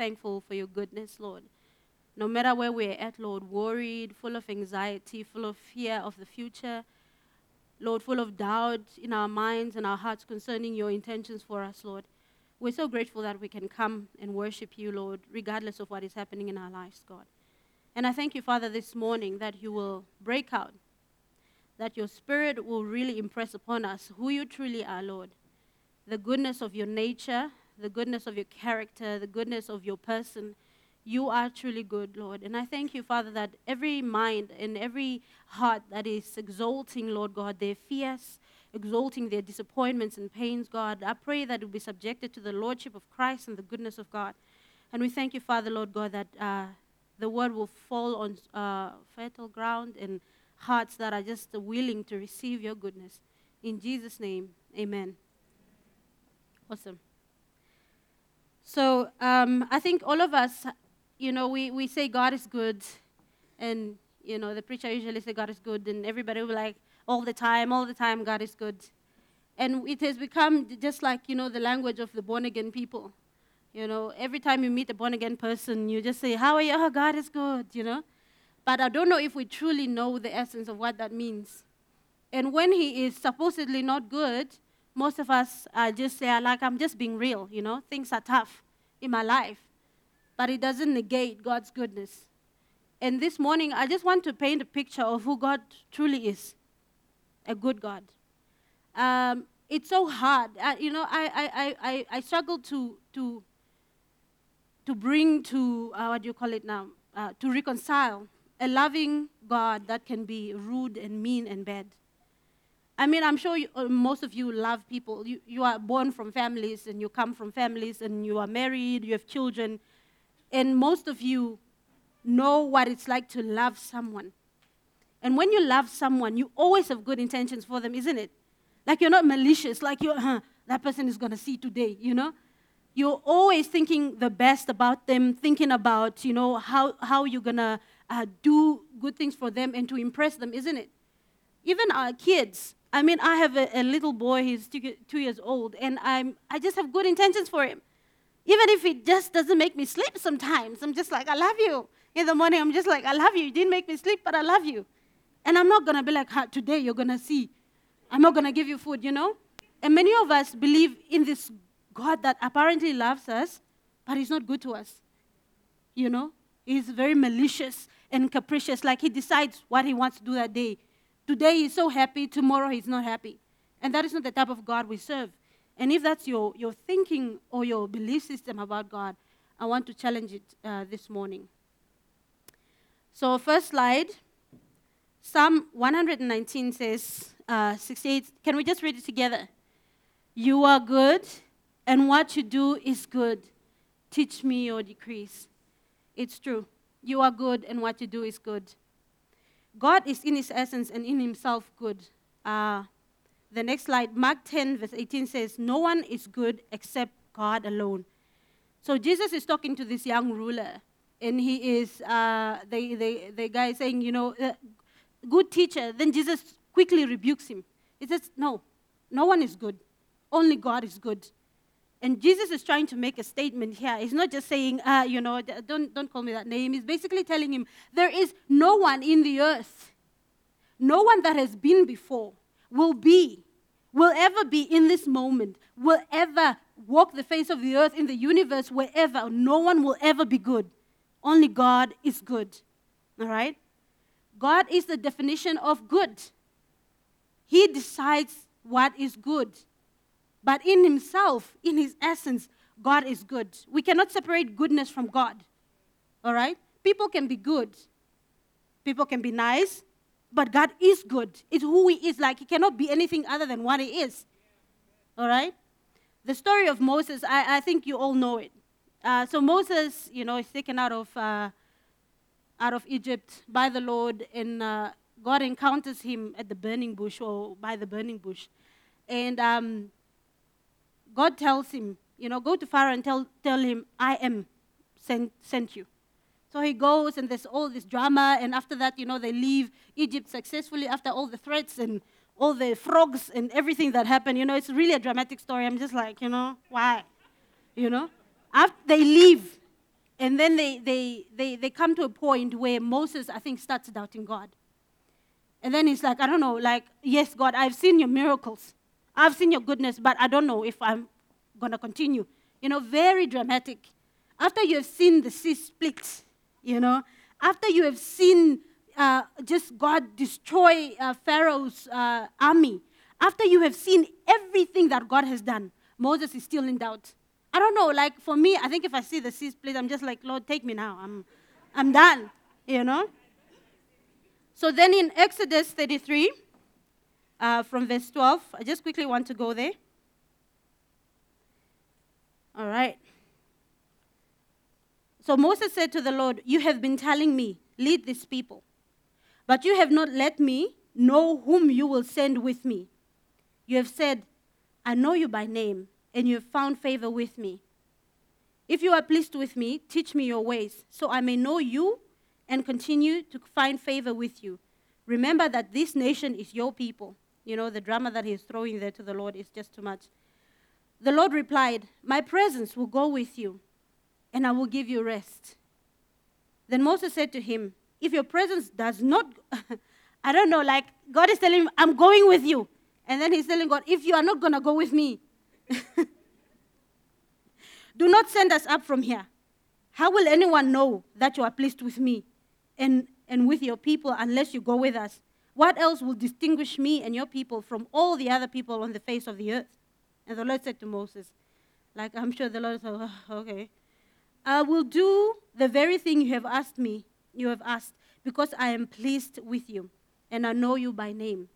thankful for your goodness, Lord. No matter where we're at, Lord, worried, full of anxiety, full of fear of the future, Lord, full of doubt in our minds and our hearts concerning your intentions for us, Lord. We're so grateful that we can come and worship you, Lord, regardless of what is happening in our lives, God. And I thank you, Father, this morning that you will break out, that your spirit will really impress upon us who you truly are, Lord. The goodness of your nature, the goodness of your character, the goodness of your person. You are truly good, Lord. And I thank you, Father, that every mind and every heart that is exalting, Lord God, their fears, exalting their disappointments and pains, God. I pray that it will be subjected to the Lordship of Christ and the goodness of God. And we thank you, Father, Lord God, that uh, the word will fall on uh, fertile ground and hearts that are just willing to receive your goodness. In Jesus' name, amen. Awesome. So um, I think all of us, you know, we, we say God is good, and, you know, the preacher usually say God is good, and everybody will be like, all the time, all the time, God is good. And it has become just like, you know, the language of the born again people. You know, every time you meet a born again person, you just say, How are you? Oh, God is good, you know. But I don't know if we truly know the essence of what that means. And when He is supposedly not good, most of us uh, just say, like, I'm just being real, you know, things are tough in my life. But it doesn't negate God's goodness. And this morning, I just want to paint a picture of who God truly is a good God. Um, it's so hard. Uh, you know, I, I, I, I struggle to, to, to bring to, uh, what do you call it now, uh, to reconcile a loving God that can be rude and mean and bad. I mean, I'm sure you, uh, most of you love people. You, you are born from families and you come from families and you are married, you have children, and most of you know what it's like to love someone. And when you love someone, you always have good intentions for them, isn't it? Like you're not malicious, like you're, huh, that person is going to see today, you know? You're always thinking the best about them, thinking about, you know, how, how you're going to uh, do good things for them and to impress them, isn't it? Even our kids. I mean, I have a, a little boy, he's two, two years old, and I'm, I just have good intentions for him. Even if it just doesn't make me sleep sometimes, I'm just like, I love you. In the morning, I'm just like, I love you. You didn't make me sleep, but I love you. And I'm not going to be like, today you're going to see. I'm not going to give you food, you know? And many of us believe in this God that apparently loves us, but he's not good to us. You know? He's very malicious and capricious, like he decides what he wants to do that day. Today he's so happy, tomorrow he's not happy. And that is not the type of God we serve. And if that's your, your thinking or your belief system about God, I want to challenge it uh, this morning. So, first slide. Psalm 119 says, uh, 68, can we just read it together? You are good, and what you do is good. Teach me your decrees. It's true. You are good, and what you do is good. God is in his essence and in himself good. Uh, the next slide, Mark 10, verse 18 says, No one is good except God alone. So Jesus is talking to this young ruler, and he is, uh, the, the, the guy saying, You know, uh, good teacher. Then Jesus quickly rebukes him. He says, No, no one is good. Only God is good. And Jesus is trying to make a statement here. He's not just saying, uh, you know, don't, don't call me that name. He's basically telling him, there is no one in the earth, no one that has been before, will be, will ever be in this moment, will ever walk the face of the earth in the universe, wherever. No one will ever be good. Only God is good. All right? God is the definition of good. He decides what is good. But in himself, in his essence, God is good. We cannot separate goodness from God. All right? People can be good, people can be nice, but God is good. It's who he is. Like, he cannot be anything other than what he is. All right? The story of Moses, I, I think you all know it. Uh, so Moses, you know, is taken out of uh, out of Egypt by the Lord, and uh, God encounters him at the burning bush or by the burning bush. And um, God tells him, you know, go to Pharaoh and tell, tell him, I am sent, sent you. So he goes, and there's all this drama, and after that, you know, they leave Egypt successfully after all the threats and all the frogs and everything that happened. You know, it's really a dramatic story. I'm just like, you know, why? You know? After they leave, and then they, they, they, they come to a point where Moses, I think, starts doubting God. And then he's like, I don't know, like, yes, God, I've seen your miracles. I've seen your goodness, but I don't know if I'm going to continue. You know, very dramatic. After you have seen the sea split, you know, after you have seen uh, just God destroy uh, Pharaoh's uh, army, after you have seen everything that God has done, Moses is still in doubt. I don't know, like for me, I think if I see the sea split, I'm just like, Lord, take me now. I'm, I'm done, you know? So then in Exodus 33, uh, from verse 12, I just quickly want to go there. All right. So Moses said to the Lord, You have been telling me, lead these people, but you have not let me know whom you will send with me. You have said, I know you by name, and you have found favor with me. If you are pleased with me, teach me your ways, so I may know you and continue to find favor with you. Remember that this nation is your people. You know, the drama that he's throwing there to the Lord is just too much. The Lord replied, My presence will go with you, and I will give you rest. Then Moses said to him, If your presence does not, I don't know, like God is telling him, I'm going with you. And then he's telling God, If you are not going to go with me, do not send us up from here. How will anyone know that you are pleased with me and, and with your people unless you go with us? What else will distinguish me and your people from all the other people on the face of the earth? And the Lord said to Moses, like I'm sure the Lord said, oh, okay. I will do the very thing you have asked me, you have asked, because I am pleased with you, and I know you by name.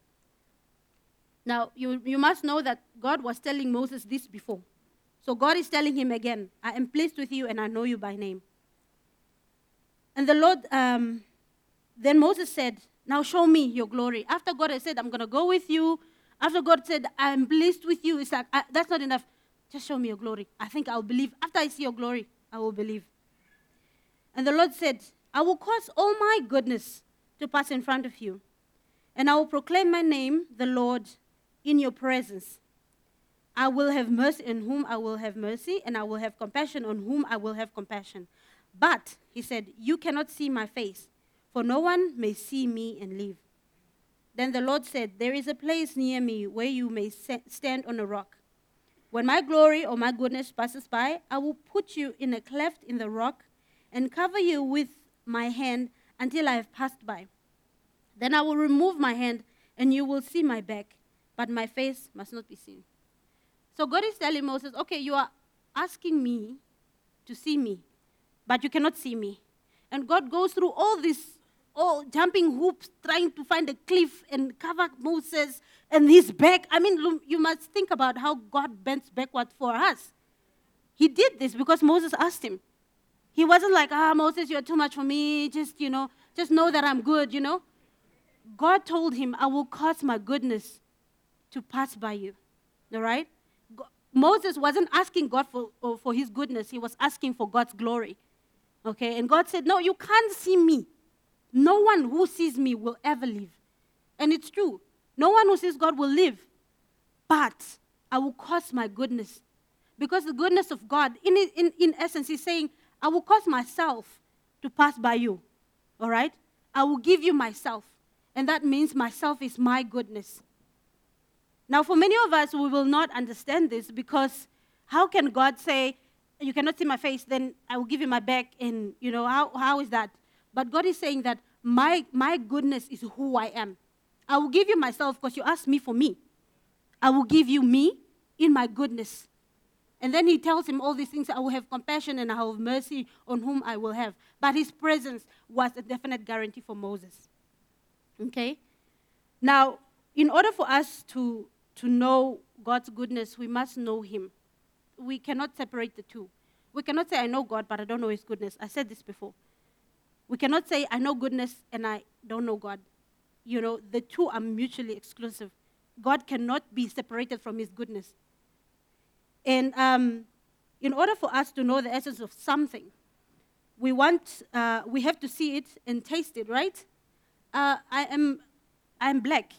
Now, you, you must know that God was telling Moses this before. So God is telling him again, I am pleased with you, and I know you by name. And the Lord, um, then Moses said, Now show me your glory. After God had said, I'm going to go with you, after God said, I'm pleased with you, it's like, I, that's not enough. Just show me your glory. I think I'll believe. After I see your glory, I will believe. And the Lord said, I will cause all my goodness to pass in front of you, and I will proclaim my name, the Lord, in your presence. I will have mercy on whom I will have mercy, and I will have compassion on whom I will have compassion. But, he said, you cannot see my face, for no one may see me and live. Then the Lord said, There is a place near me where you may stand on a rock. When my glory or my goodness passes by, I will put you in a cleft in the rock and cover you with my hand until I have passed by. Then I will remove my hand and you will see my back, but my face must not be seen. So God is telling Moses, Okay, you are asking me to see me, but you cannot see me. And God goes through all this oh, jumping hoops, trying to find a cliff and cover Moses and his back. I mean, you must think about how God bends backward for us. He did this because Moses asked him. He wasn't like, ah, Moses, you're too much for me. Just, you know, just know that I'm good, you know. God told him, I will cause my goodness to pass by you. All right? Moses wasn't asking God for, for his goodness, he was asking for God's glory. Okay? And God said, No, you can't see me. No one who sees me will ever live. And it's true. No one who sees God will live. But I will cause my goodness. Because the goodness of God, in, in, in essence, is saying, I will cause myself to pass by you. All right? I will give you myself. And that means myself is my goodness. Now, for many of us, we will not understand this because how can God say, You cannot see my face, then I will give you my back? And, you know, how, how is that? But God is saying that my, my goodness is who I am. I will give you myself because you asked me for me. I will give you me in my goodness. And then he tells him all these things I will have compassion and I will have mercy on whom I will have. But his presence was a definite guarantee for Moses. Okay? Now, in order for us to, to know God's goodness, we must know him. We cannot separate the two. We cannot say, I know God, but I don't know his goodness. I said this before. We cannot say, I know goodness and I don't know God. You know, the two are mutually exclusive. God cannot be separated from his goodness. And um, in order for us to know the essence of something, we want, uh, we have to see it and taste it, right? Uh, I am, I'm black.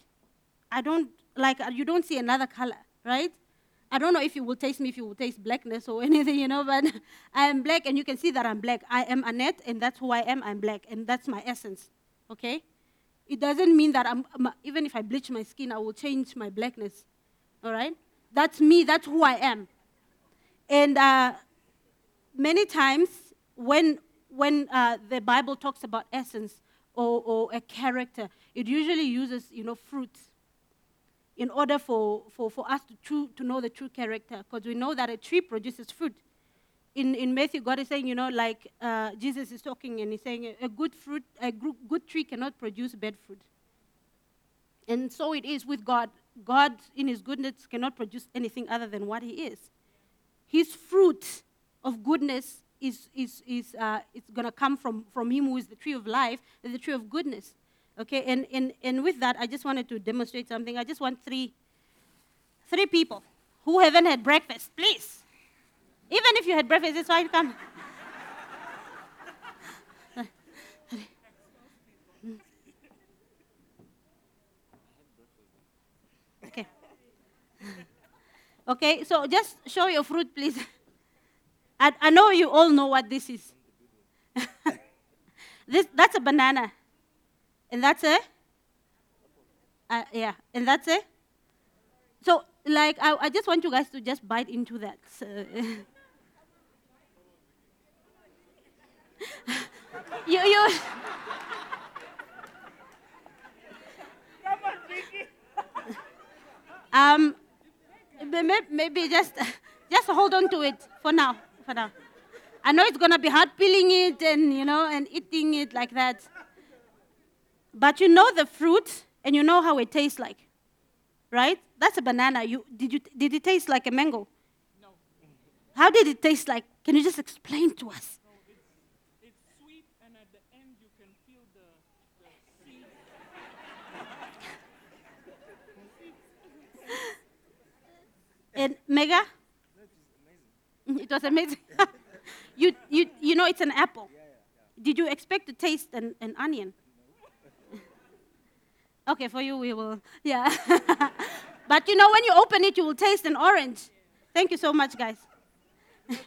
I don't like. You don't see another color, right? I don't know if you will taste me, if you will taste blackness or anything, you know, but I am black and you can see that I'm black. I am Annette and that's who I am. I'm black and that's my essence. Okay? It doesn't mean that I'm, even if I bleach my skin, I will change my blackness. All right? That's me. That's who I am. And uh, many times when, when uh, the Bible talks about essence or, or a character, it usually uses, you know, fruits in order for, for, for us to, true, to know the true character, because we know that a tree produces fruit. In, in Matthew, God is saying, you know, like uh, Jesus is talking and he's saying, a good fruit, a good tree cannot produce bad fruit. And so it is with God. God, in his goodness, cannot produce anything other than what he is. His fruit of goodness is, is, is uh, it's going to come from, from him who is the tree of life the tree of goodness. Okay, and, and, and with that, I just wanted to demonstrate something. I just want three, three people who haven't had breakfast, please. Even if you had breakfast, it's fine, come. Okay. Okay, so just show your fruit, please. I, I know you all know what this is. this, that's a banana. And that's it? Uh, yeah, and that's it? So, like, I, I just want you guys to just bite into that. So, you, you. um, maybe just, just hold on to it for now. For now. I know it's gonna be hard peeling it and you know and eating it like that. But you know the fruit and you know how it tastes like, right? That's a banana. You, did, you, did it taste like a mango? No. How did it taste like? Can you just explain to us? No, it's, it's sweet, and at the end you can feel the, and Mega? It was amazing. you, you, you know it's an apple. Did you expect to taste an, an onion? Okay, for you we will. Yeah. but you know, when you open it, you will taste an orange. Thank you so much, guys.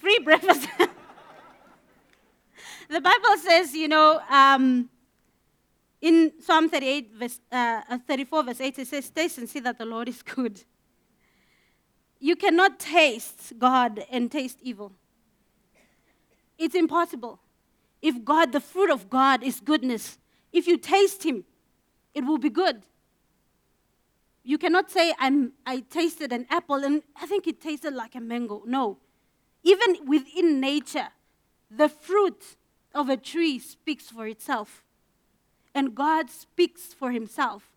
Free breakfast. the Bible says, you know, um, in Psalm 38, verse, uh, uh 34, verse 8, it says, Taste and see that the Lord is good. You cannot taste God and taste evil. It's impossible. If God, the fruit of God is goodness, if you taste Him, it will be good. You cannot say, I'm, I tasted an apple and I think it tasted like a mango. No. Even within nature, the fruit of a tree speaks for itself. And God speaks for himself.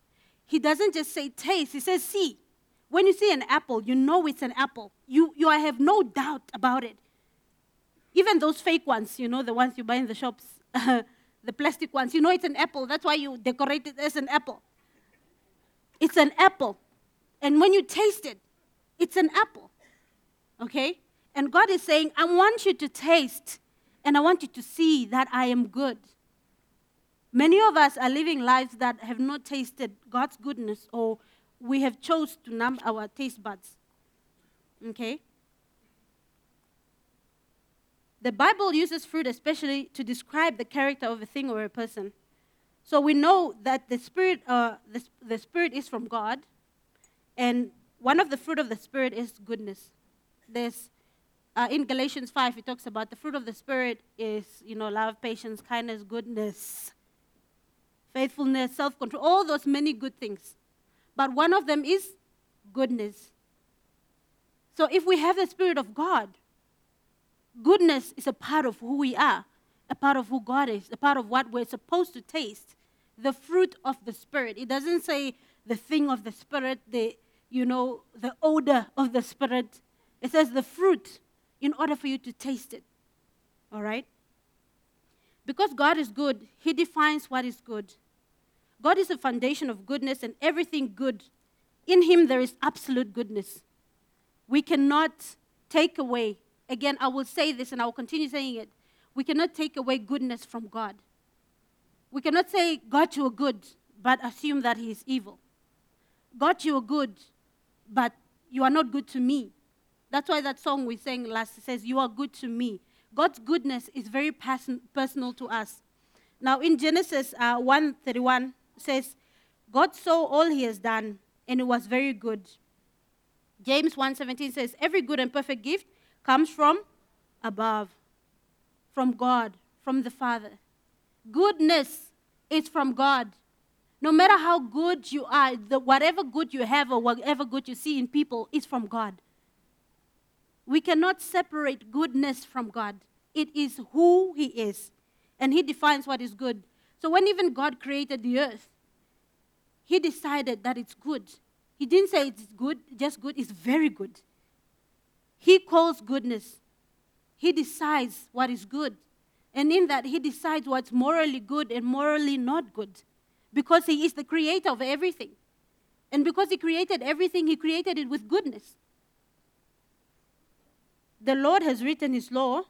He doesn't just say taste, he says see. When you see an apple, you know it's an apple. You, you have no doubt about it. Even those fake ones, you know, the ones you buy in the shops. the plastic ones. You know it's an apple. That's why you decorate it as an apple. It's an apple. And when you taste it, it's an apple. Okay? And God is saying, I want you to taste and I want you to see that I am good. Many of us are living lives that have not tasted God's goodness or we have chose to numb our taste buds. Okay? The Bible uses fruit especially to describe the character of a thing or a person. So we know that the Spirit, uh, the, the Spirit is from God, and one of the fruit of the Spirit is goodness. There's uh, in Galatians 5, it talks about the fruit of the Spirit is, you know, love, patience, kindness, goodness, faithfulness, self control, all those many good things. But one of them is goodness. So if we have the Spirit of God, Goodness is a part of who we are, a part of who God is, a part of what we're supposed to taste. The fruit of the Spirit. It doesn't say the thing of the Spirit, the you know, the odor of the Spirit. It says the fruit in order for you to taste it. All right? Because God is good, He defines what is good. God is the foundation of goodness and everything good. In Him, there is absolute goodness. We cannot take away again, I will say this and I will continue saying it. We cannot take away goodness from God. We cannot say, God, you are good, but assume that He is evil. God, you are good, but you are not good to me. That's why that song we sang last says, You are good to me. God's goodness is very person- personal to us. Now, in Genesis uh, 1:31 says, God saw all he has done, and it was very good. James 1:17 says, Every good and perfect gift comes from above, from God, from the Father. Goodness is from God. No matter how good you are, the, whatever good you have or whatever good you see in people is from God. We cannot separate goodness from God. It is who He is, and He defines what is good. So when even God created the earth, He decided that it's good. He didn't say it's good, just good, it's very good. He calls goodness. He decides what is good. And in that, He decides what's morally good and morally not good. Because He is the creator of everything. And because He created everything, He created it with goodness the Lord has written His law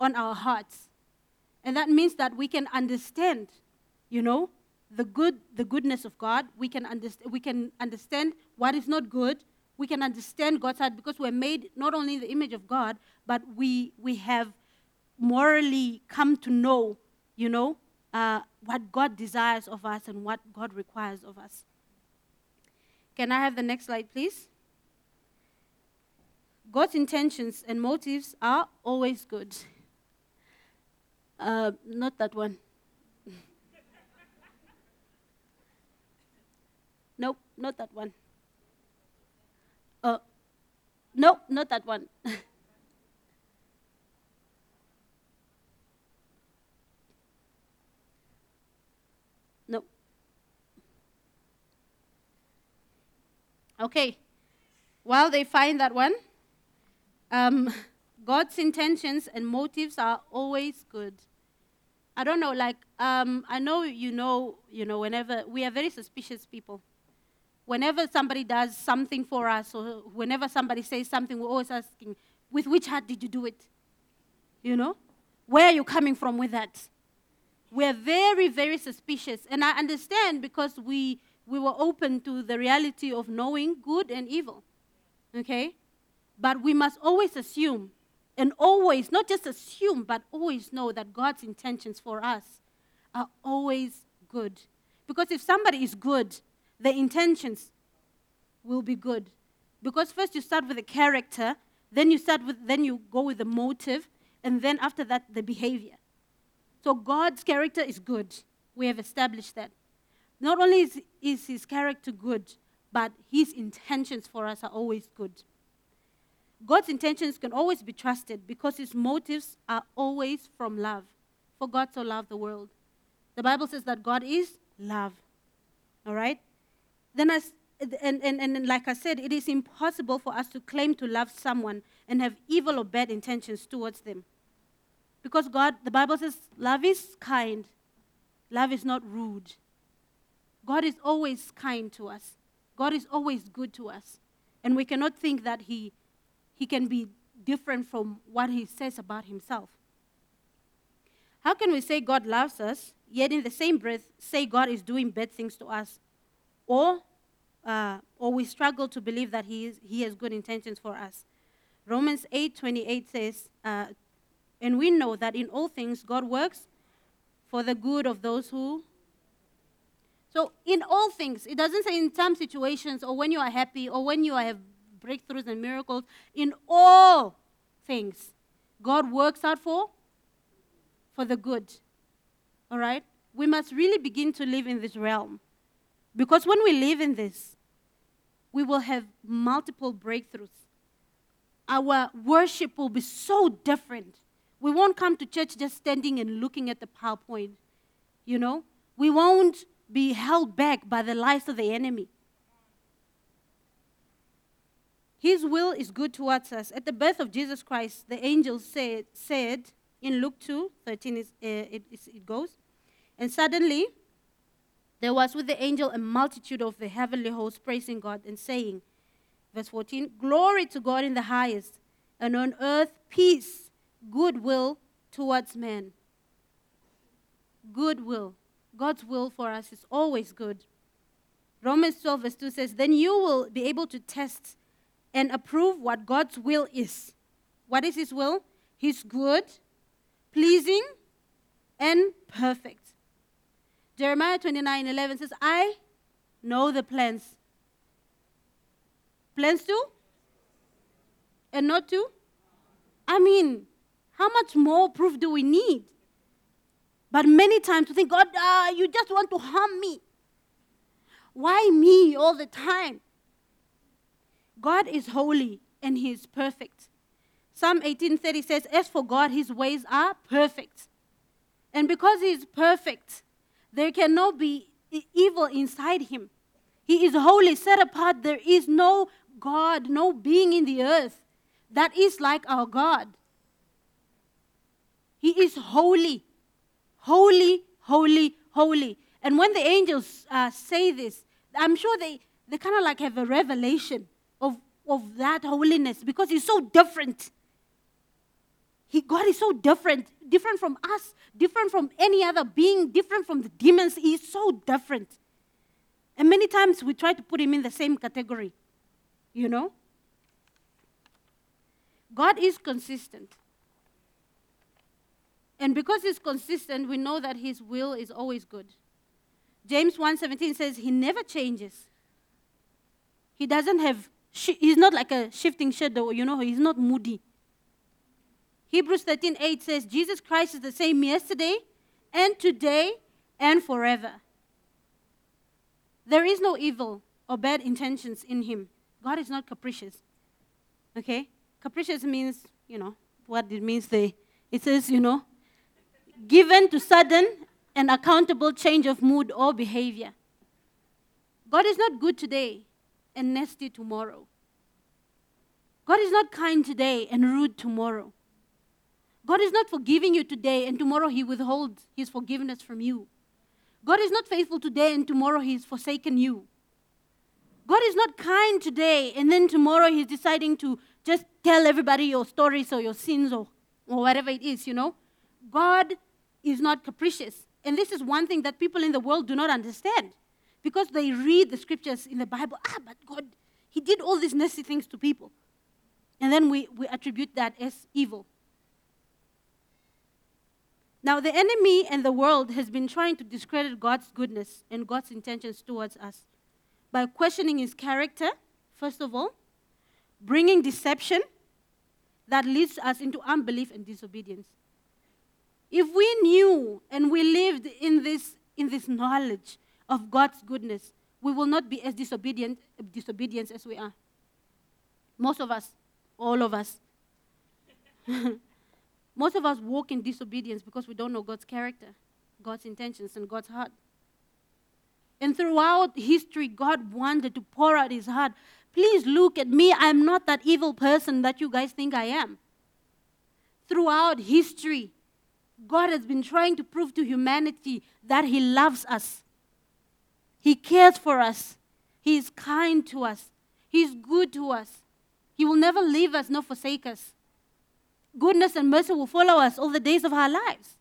on our hearts. And that means that we can understand, you know, the good, the goodness of God. We can, understand, we can understand what is not good. We can understand God's heart because we're made not only in the image of God, but we, we have morally come to know, you know, uh, what God desires of us and what God requires of us. Can I have the next slide, please? God's intentions and motives are always good. Uh, not that one. nope, not that one. Uh, nope, not that one. no. Okay. While they find that one, um, God's intentions and motives are always good. I don't know, like, um, I know you know, you know, whenever we are very suspicious people. Whenever somebody does something for us, or whenever somebody says something, we're always asking, with which heart did you do it? You know? Where are you coming from with that? We're very, very suspicious. And I understand because we, we were open to the reality of knowing good and evil. Okay? But we must always assume, and always, not just assume, but always know that God's intentions for us are always good. Because if somebody is good, the intentions will be good. Because first you start with the character, then you start with then you go with the motive, and then after that the behavior. So God's character is good. We have established that. Not only is, is his character good, but his intentions for us are always good. God's intentions can always be trusted because his motives are always from love. For God so loved the world. The Bible says that God is love. All right? Then, as, and, and, and like I said, it is impossible for us to claim to love someone and have evil or bad intentions towards them. Because God, the Bible says, love is kind, love is not rude. God is always kind to us, God is always good to us. And we cannot think that He he can be different from what he says about himself. How can we say God loves us, yet in the same breath say God is doing bad things to us? Or, uh, or we struggle to believe that he, is, he has good intentions for us. Romans 8:28 says, uh, And we know that in all things God works for the good of those who. So, in all things, it doesn't say in some situations or when you are happy or when you have breakthroughs and miracles in all things. God works out for for the good. All right? We must really begin to live in this realm. Because when we live in this, we will have multiple breakthroughs. Our worship will be so different. We won't come to church just standing and looking at the PowerPoint. You know? We won't be held back by the lies of the enemy. His will is good towards us. At the birth of Jesus Christ, the angel said, said in Luke 2 13, is, uh, it, it goes, and suddenly there was with the angel a multitude of the heavenly hosts praising God and saying, verse 14, Glory to God in the highest, and on earth peace, goodwill towards men. Goodwill. God's will for us is always good. Romans 12, verse 2 says, Then you will be able to test and approve what God's will is. What is His will? His good, pleasing, and perfect. Jeremiah 29 11 says, I know the plans. Plans to? And not to? I mean, how much more proof do we need? But many times we think, God, uh, you just want to harm me. Why me all the time? God is holy and he is perfect. Psalm 18:30 says, "As for God, his ways are perfect." And because he is perfect, there cannot be evil inside him. He is holy, set apart. There is no God, no being in the earth that is like our God. He is holy, holy, holy, holy. And when the angels uh, say this, I'm sure they, they kind of like have a revelation of, of that holiness because he's so different. He, God is so different, different from us, different from any other being, different from the demons. He's so different. And many times we try to put him in the same category, you know? God is consistent. And because he's consistent, we know that his will is always good. James 1:17 says he never changes. He doesn't have he's not like a shifting shadow, you know, he's not moody. Hebrews 13:8 says Jesus Christ is the same yesterday and today and forever. There is no evil or bad intentions in him. God is not capricious. Okay? Capricious means, you know, what it means there. It says, you know, given to sudden and accountable change of mood or behavior. God is not good today and nasty tomorrow. God is not kind today and rude tomorrow. God is not forgiving you today and tomorrow He withholds His forgiveness from you. God is not faithful today and tomorrow He's forsaken you. God is not kind today and then tomorrow He's deciding to just tell everybody your stories or your sins or, or whatever it is, you know. God is not capricious. And this is one thing that people in the world do not understand because they read the scriptures in the Bible. Ah, but God, He did all these nasty things to people. And then we, we attribute that as evil. Now, the enemy and the world has been trying to discredit God's goodness and God's intentions towards us by questioning his character, first of all, bringing deception that leads us into unbelief and disobedience. If we knew and we lived in this, in this knowledge of God's goodness, we will not be as disobedient, disobedient as we are. Most of us, all of us. Most of us walk in disobedience because we don't know God's character, God's intentions, and God's heart. And throughout history, God wanted to pour out His heart. Please look at me. I'm not that evil person that you guys think I am. Throughout history, God has been trying to prove to humanity that He loves us. He cares for us. He is kind to us. He is good to us. He will never leave us nor forsake us. Goodness and mercy will follow us all the days of our lives.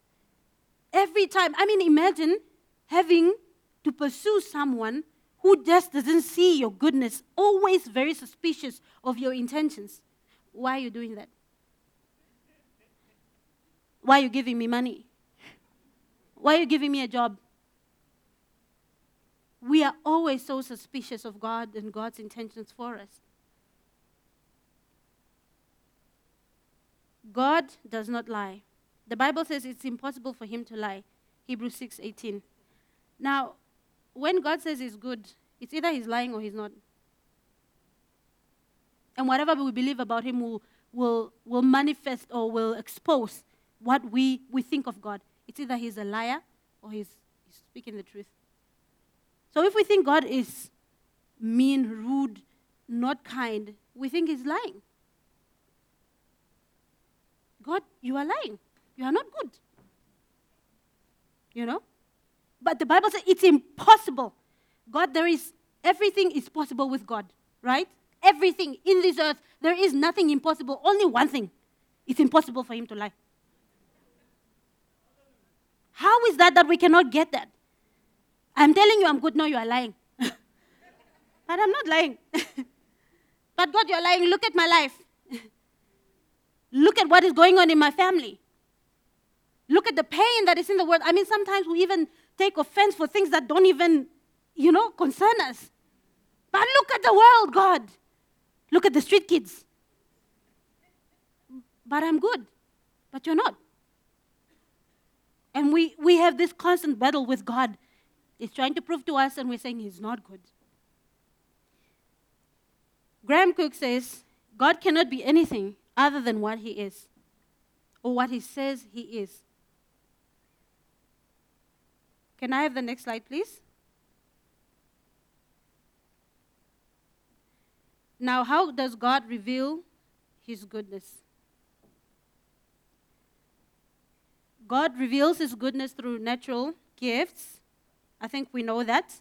Every time. I mean, imagine having to pursue someone who just doesn't see your goodness, always very suspicious of your intentions. Why are you doing that? Why are you giving me money? Why are you giving me a job? We are always so suspicious of God and God's intentions for us. God does not lie. The Bible says it's impossible for him to lie. Hebrews 6:18. Now, when God says he's good, it's either he's lying or he's not. And whatever we believe about him will, will, will manifest or will expose what we, we think of God. It's either he's a liar or he's, he's speaking the truth. So if we think God is mean, rude, not kind, we think he's lying. God, you are lying. You are not good. You know? But the Bible says it's impossible. God, there is everything is possible with God, right? Everything in this earth, there is nothing impossible. Only one thing. It's impossible for him to lie. How is that that we cannot get that? I'm telling you I'm good, no, you are lying. But I'm not lying. but God, you're lying. Look at my life. Look at what is going on in my family. Look at the pain that is in the world. I mean, sometimes we even take offense for things that don't even, you know, concern us. But look at the world, God. Look at the street kids. But I'm good. But you're not. And we, we have this constant battle with God. He's trying to prove to us, and we're saying He's not good. Graham Cooke says, God cannot be anything other than what He is, or what He says He is. Can I have the next slide, please? Now, how does God reveal His goodness? God reveals His goodness through natural gifts. I think we know that.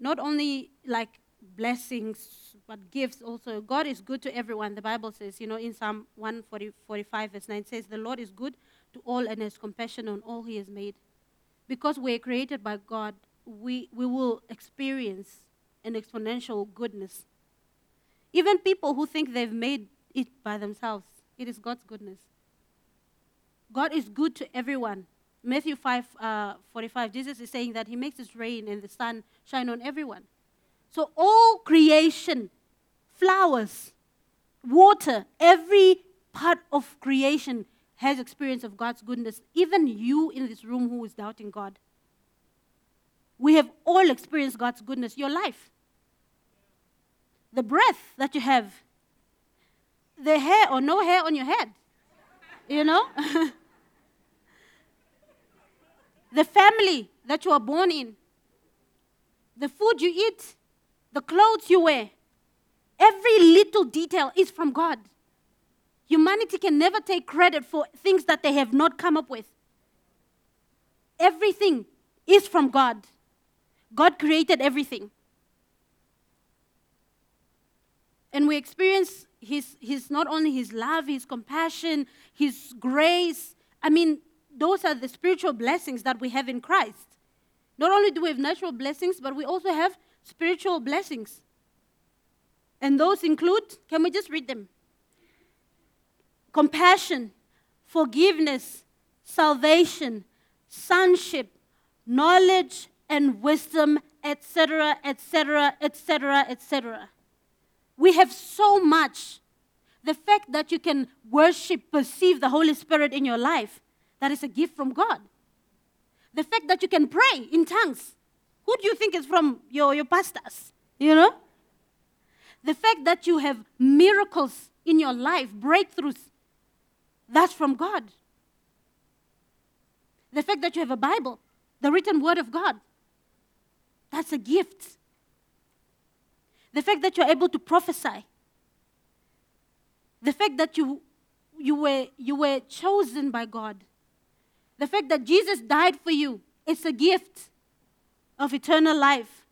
Not only like blessings, but gifts also. God is good to everyone. The Bible says, you know, in Psalm 145, verse 9 says, The Lord is good to all and has compassion on all He has made. Because we're created by God, we, we will experience an exponential goodness. Even people who think they've made it by themselves, it is God's goodness. God is good to everyone. Matthew 5 uh, 45, Jesus is saying that He makes His rain and the sun shine on everyone. So, all creation, flowers, water, every part of creation has experience of God's goodness. Even you in this room who is doubting God. We have all experienced God's goodness. Your life, the breath that you have, the hair or no hair on your head, you know? the family that you are born in, the food you eat, the clothes you wear, every little detail is from God. Humanity can never take credit for things that they have not come up with. Everything is from God. God created everything. And we experience his, his not only his love, his compassion, his grace. I mean, those are the spiritual blessings that we have in Christ. Not only do we have natural blessings, but we also have spiritual blessings. And those include, can we just read them? Compassion, forgiveness, salvation, sonship, knowledge, and wisdom, etc., etc., etc., etc. We have so much. The fact that you can worship, perceive the Holy Spirit in your life, that is a gift from God. The fact that you can pray in tongues, who do you think is from your, your pastors? You know? The fact that you have miracles in your life, breakthroughs, that's from God. The fact that you have a Bible, the written word of God, that's a gift. The fact that you're able to prophesy, the fact that you, you, were, you were chosen by God, the fact that Jesus died for you, it's a gift of eternal life.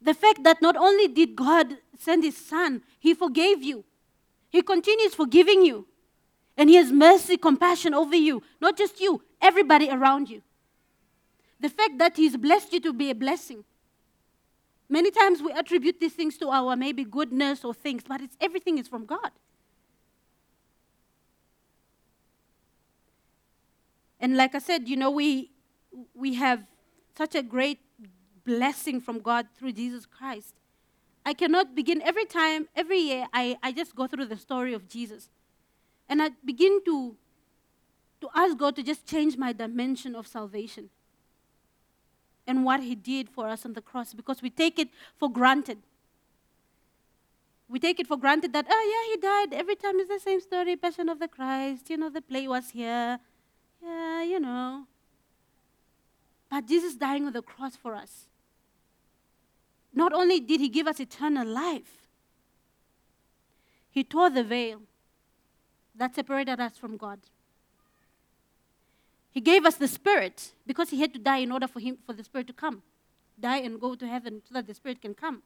The fact that not only did God send his son, he forgave you. He continues forgiving you. And he has mercy, compassion over you. Not just you, everybody around you. The fact that he's blessed you to be a blessing. Many times we attribute these things to our maybe goodness or things, but it's everything is from God. And like I said, you know, we we have such a great blessing from God through Jesus Christ. I cannot begin every time, every year, I, I just go through the story of Jesus. And I begin to, to ask God to just change my dimension of salvation and what He did for us on the cross because we take it for granted. We take it for granted that, oh, yeah, He died. Every time it's the same story Passion of the Christ. You know, the play was here. Yeah, you know. But Jesus dying on the cross for us. Not only did He give us eternal life, He tore the veil that separated us from God. He gave us the Spirit because He had to die in order for Him for the Spirit to come. Die and go to heaven so that the Spirit can come.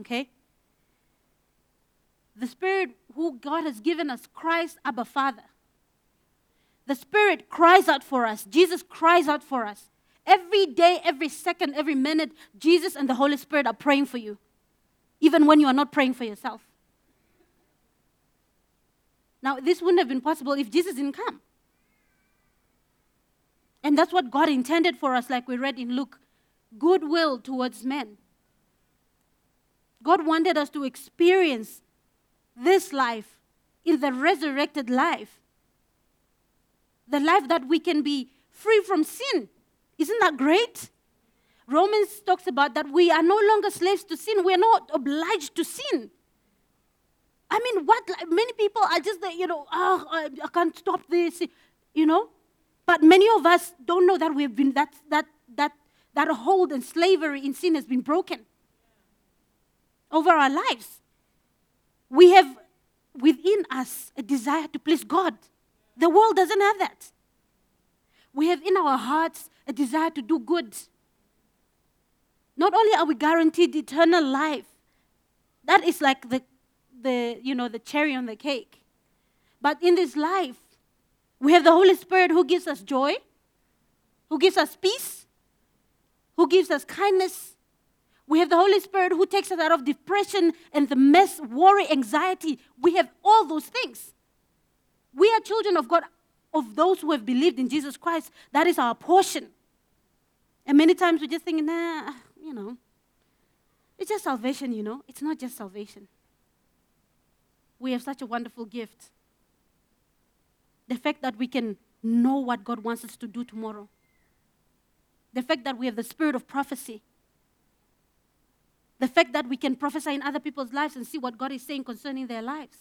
Okay? The Spirit who God has given us, Christ, Abba Father. The Spirit cries out for us. Jesus cries out for us. Every day, every second, every minute, Jesus and the Holy Spirit are praying for you, even when you are not praying for yourself. Now, this wouldn't have been possible if Jesus didn't come. And that's what God intended for us, like we read in Luke goodwill towards men. God wanted us to experience this life in the resurrected life. The life that we can be free from sin. Isn't that great? Romans talks about that we are no longer slaves to sin. We are not obliged to sin. I mean, what? Many people are just, you know, oh, I can't stop this, you know. But many of us don't know that we've been that that that that hold and slavery in sin has been broken over our lives. We have within us a desire to please God. The world doesn't have that. We have in our hearts a desire to do good. Not only are we guaranteed eternal life, that is like the, the, you know, the cherry on the cake. But in this life, we have the Holy Spirit who gives us joy, who gives us peace, who gives us kindness. We have the Holy Spirit who takes us out of depression and the mess, worry, anxiety. We have all those things. We are children of God, of those who have believed in Jesus Christ. That is our portion. And many times we just think, nah, you know, it's just salvation, you know. It's not just salvation. We have such a wonderful gift. The fact that we can know what God wants us to do tomorrow. The fact that we have the spirit of prophecy. The fact that we can prophesy in other people's lives and see what God is saying concerning their lives.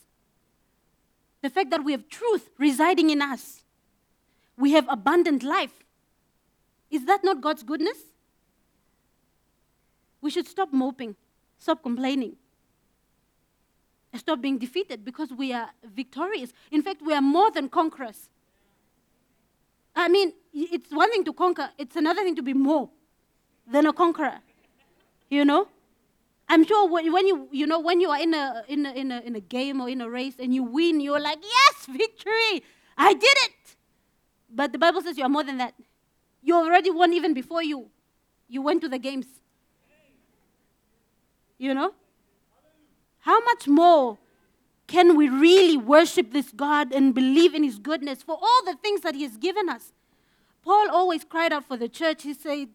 The fact that we have truth residing in us. We have abundant life. Is that not God's goodness? We should stop moping, stop complaining, and stop being defeated because we are victorious. In fact, we are more than conquerors. I mean, it's one thing to conquer, it's another thing to be more than a conqueror. You know? I'm sure when you, you know, when you are in a, in, a, in, a, in a game or in a race and you win, you're like, yes, victory, I did it. But the Bible says you are more than that. You already won even before you, you went to the games. You know? How much more can we really worship this God and believe in His goodness for all the things that He has given us? Paul always cried out for the church. He said,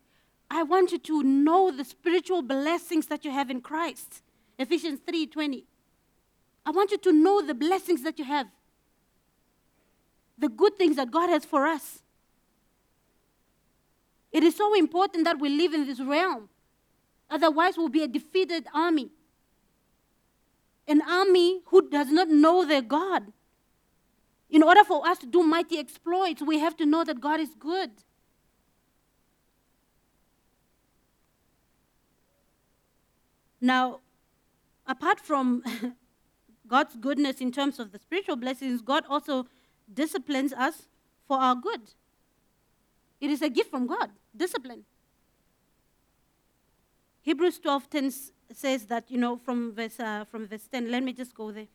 I want you to know the spiritual blessings that you have in Christ. Ephesians 3:20. I want you to know the blessings that you have. The good things that God has for us. It is so important that we live in this realm. Otherwise, we'll be a defeated army. An army who does not know their God. In order for us to do mighty exploits, we have to know that God is good. Now, apart from God's goodness in terms of the spiritual blessings, God also disciplines us for our good. It is a gift from God, discipline. Hebrews 12:10 says that, you know, from verse, uh, from verse 10. Let me just go there.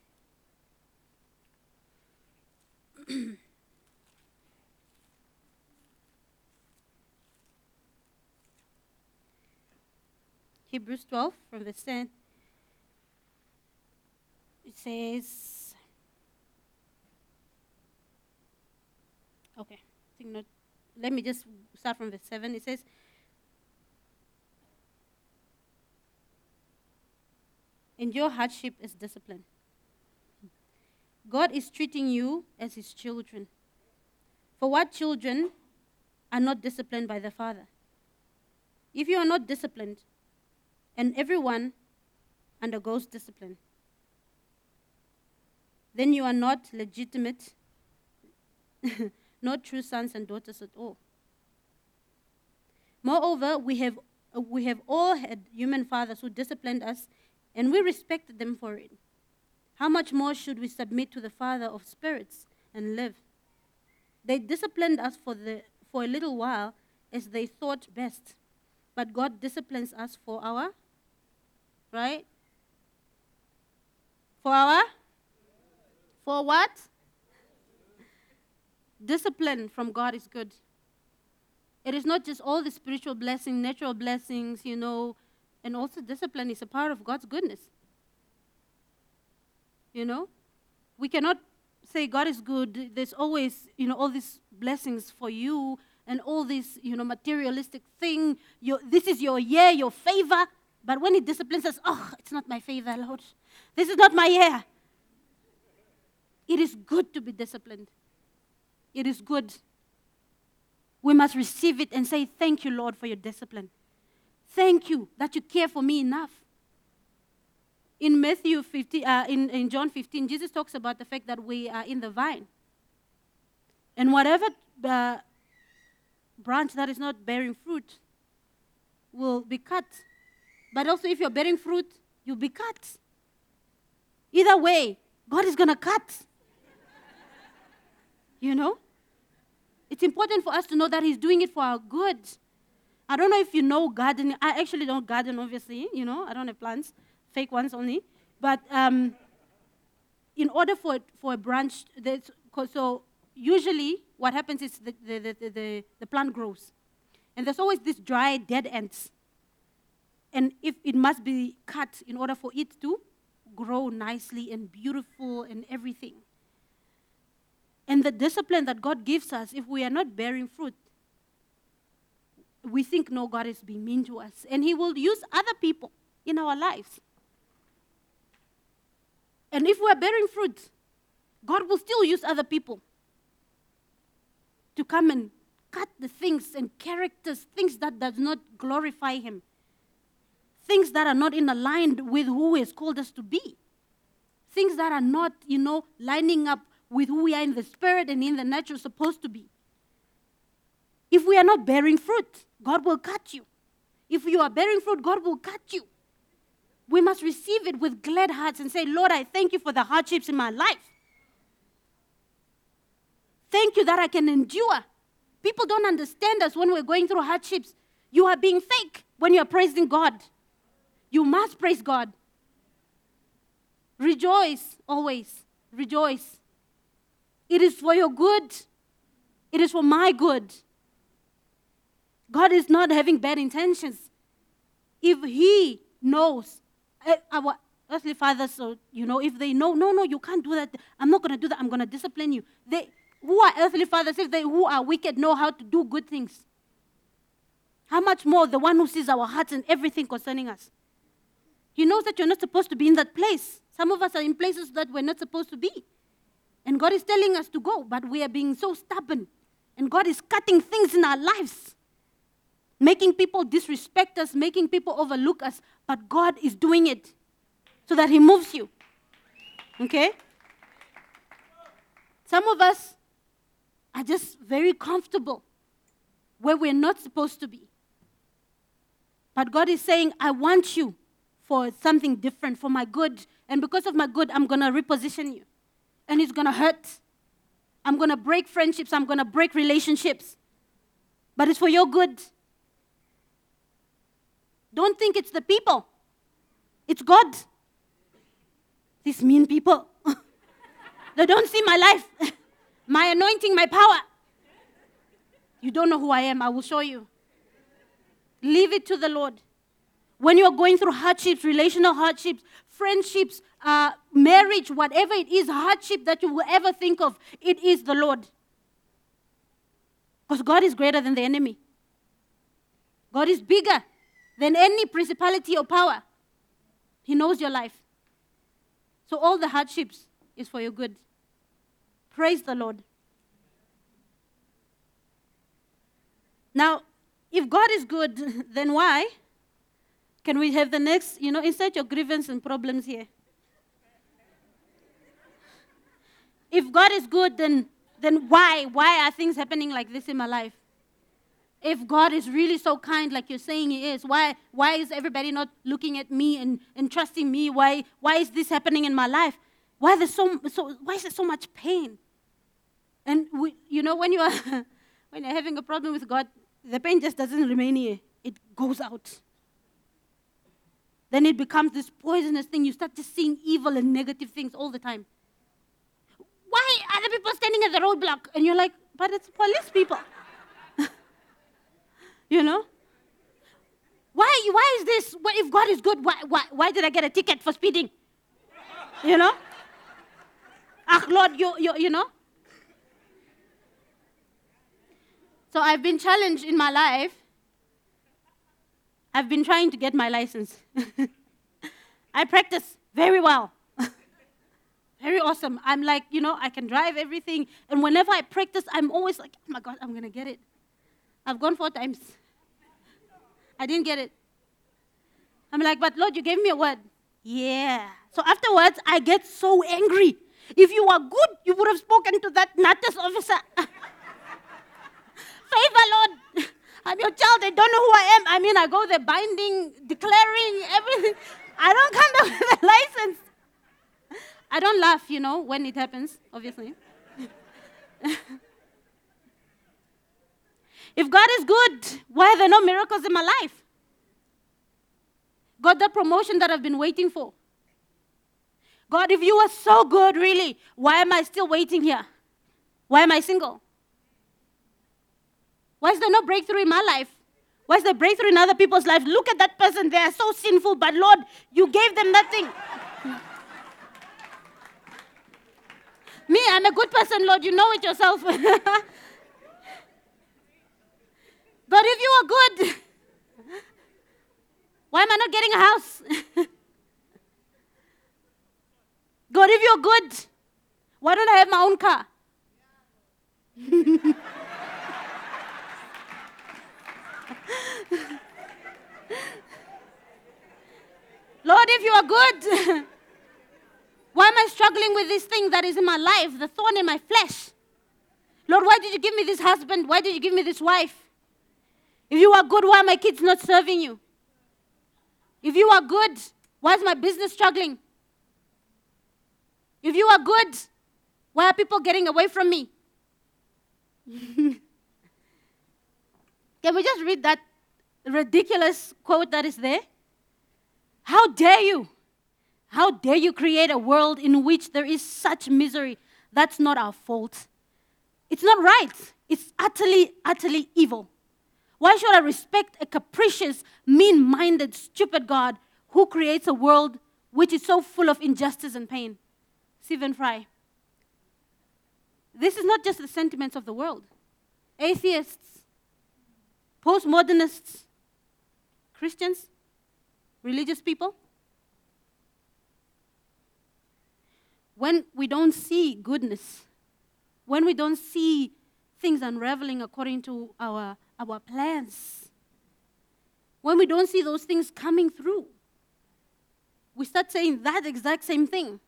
Hebrews 12 from verse 10. It says, okay, I think not. Let me just start from verse 7. It says, Endure hardship as discipline. God is treating you as his children. For what children are not disciplined by the father? If you are not disciplined, and everyone undergoes discipline, then you are not legitimate, not true sons and daughters at all. Moreover, we have, we have all had human fathers who disciplined us, and we respected them for it. How much more should we submit to the Father of spirits and live? They disciplined us for, the, for a little while as they thought best, but God disciplines us for our right? For our? For what? Discipline from God is good. It is not just all the spiritual blessings, natural blessings, you know, and also discipline is a part of God's goodness. You know? We cannot say God is good. There's always, you know, all these blessings for you and all this, you know, materialistic thing. Your, this is your year, your favor. But when He disciplines us, oh, it's not my favor, Lord. This is not my year. It is good to be disciplined. It is good. We must receive it and say, Thank you, Lord, for your discipline. Thank you that you care for me enough. In Matthew 15, uh, in, in John 15, Jesus talks about the fact that we are in the vine. And whatever uh, branch that is not bearing fruit will be cut. But also, if you're bearing fruit, you'll be cut. Either way, God is going to cut. you know? It's important for us to know that He's doing it for our good. I don't know if you know gardening. I actually don't garden, obviously. You know, I don't have plants, fake ones only. But um, in order for, for a branch, so usually what happens is the, the, the, the, the plant grows. And there's always this dry, dead ends. And if it must be cut in order for it to grow nicely and beautiful and everything. And the discipline that God gives us, if we are not bearing fruit, we think, no, God is being mean to us. And He will use other people in our lives. And if we're bearing fruit, God will still use other people to come and cut the things and characters, things that does not glorify Him, things that are not in aligned with who has called us to be, things that are not, you know, lining up with who we are in the spirit and in the natural supposed to be. If we are not bearing fruit, God will cut you. If you are bearing fruit, God will cut you. We must receive it with glad hearts and say, Lord, I thank you for the hardships in my life. Thank you that I can endure. People don't understand us when we're going through hardships. You are being fake when you are praising God. You must praise God. Rejoice always. Rejoice. It is for your good, it is for my good. God is not having bad intentions. If He knows, eh, our earthly fathers, so, you know, if they know, no, no, you can't do that. I'm not going to do that. I'm going to discipline you. They, who are earthly fathers, if they who are wicked know how to do good things? How much more the one who sees our hearts and everything concerning us? He knows that you're not supposed to be in that place. Some of us are in places that we're not supposed to be. And God is telling us to go, but we are being so stubborn. And God is cutting things in our lives, making people disrespect us, making people overlook us. But God is doing it so that He moves you. Okay? Some of us are just very comfortable where we're not supposed to be. But God is saying, I want you for something different, for my good. And because of my good, I'm going to reposition you. And it's going to hurt. I'm going to break friendships. I'm going to break relationships. But it's for your good. Don't think it's the people, it's God. These mean people. they don't see my life. my anointing, my power. You don't know who I am. I will show you. Leave it to the Lord. When you're going through hardships, relational hardships, friendships, uh, marriage, whatever it is, hardship that you will ever think of, it is the Lord. Because God is greater than the enemy. God is bigger than any principality or power. He knows your life. So all the hardships is for your good. Praise the Lord. Now, if God is good, then why? Can we have the next, you know, insert your grievance and problems here? If God is good, then, then why? Why are things happening like this in my life? If God is really so kind, like you're saying He is, why, why is everybody not looking at me and, and trusting me? Why, why is this happening in my life? Why, there's so, so, why is there so much pain? And we, you know, when you are when you're having a problem with God, the pain just doesn't remain here; it goes out. Then it becomes this poisonous thing. You start just seeing evil and negative things all the time. Why are the people standing at the roadblock? And you're like, but it's police people. You know? Why, why is this? What if God is good? Why, why, why did I get a ticket for speeding? You know? Ah, Lord, you, you, you know? So I've been challenged in my life. I've been trying to get my license. I practice very well. very awesome. I'm like, you know, I can drive everything. And whenever I practice, I'm always like, oh my God, I'm going to get it. I've gone four times. I didn't get it. I'm like, but Lord, you gave me a word. Yeah. So afterwards, I get so angry. If you were good, you would have spoken to that NATAS officer. Favor, Lord. I'm your child. They don't know who I am. I mean, I go there binding, declaring, everything. I don't come there with a license. I don't laugh, you know, when it happens, obviously. if God is good, why are there no miracles in my life? Got that promotion that I've been waiting for. God, if you are so good, really, why am I still waiting here? Why am I single? Why is there no breakthrough in my life? Why is there breakthrough in other people's lives? Look at that person, they are so sinful, but Lord, you gave them nothing. Me, I'm a good person, Lord, you know it yourself. but if you are good, why am I not getting a house? God, if you're good, why don't I have my own car? Lord, if you are good, why am I struggling with this thing that is in my life, the thorn in my flesh? Lord, why did you give me this husband? Why did you give me this wife? If you are good, why are my kids not serving you? If you are good, why is my business struggling? If you are good, why are people getting away from me? Can we just read that ridiculous quote that is there? How dare you? How dare you create a world in which there is such misery? That's not our fault. It's not right. It's utterly, utterly evil. Why should I respect a capricious, mean minded, stupid God who creates a world which is so full of injustice and pain? Stephen Fry. This is not just the sentiments of the world. Atheists, postmodernists, Christians, religious people. When we don't see goodness, when we don't see things unraveling according to our, our plans, when we don't see those things coming through, we start saying that exact same thing,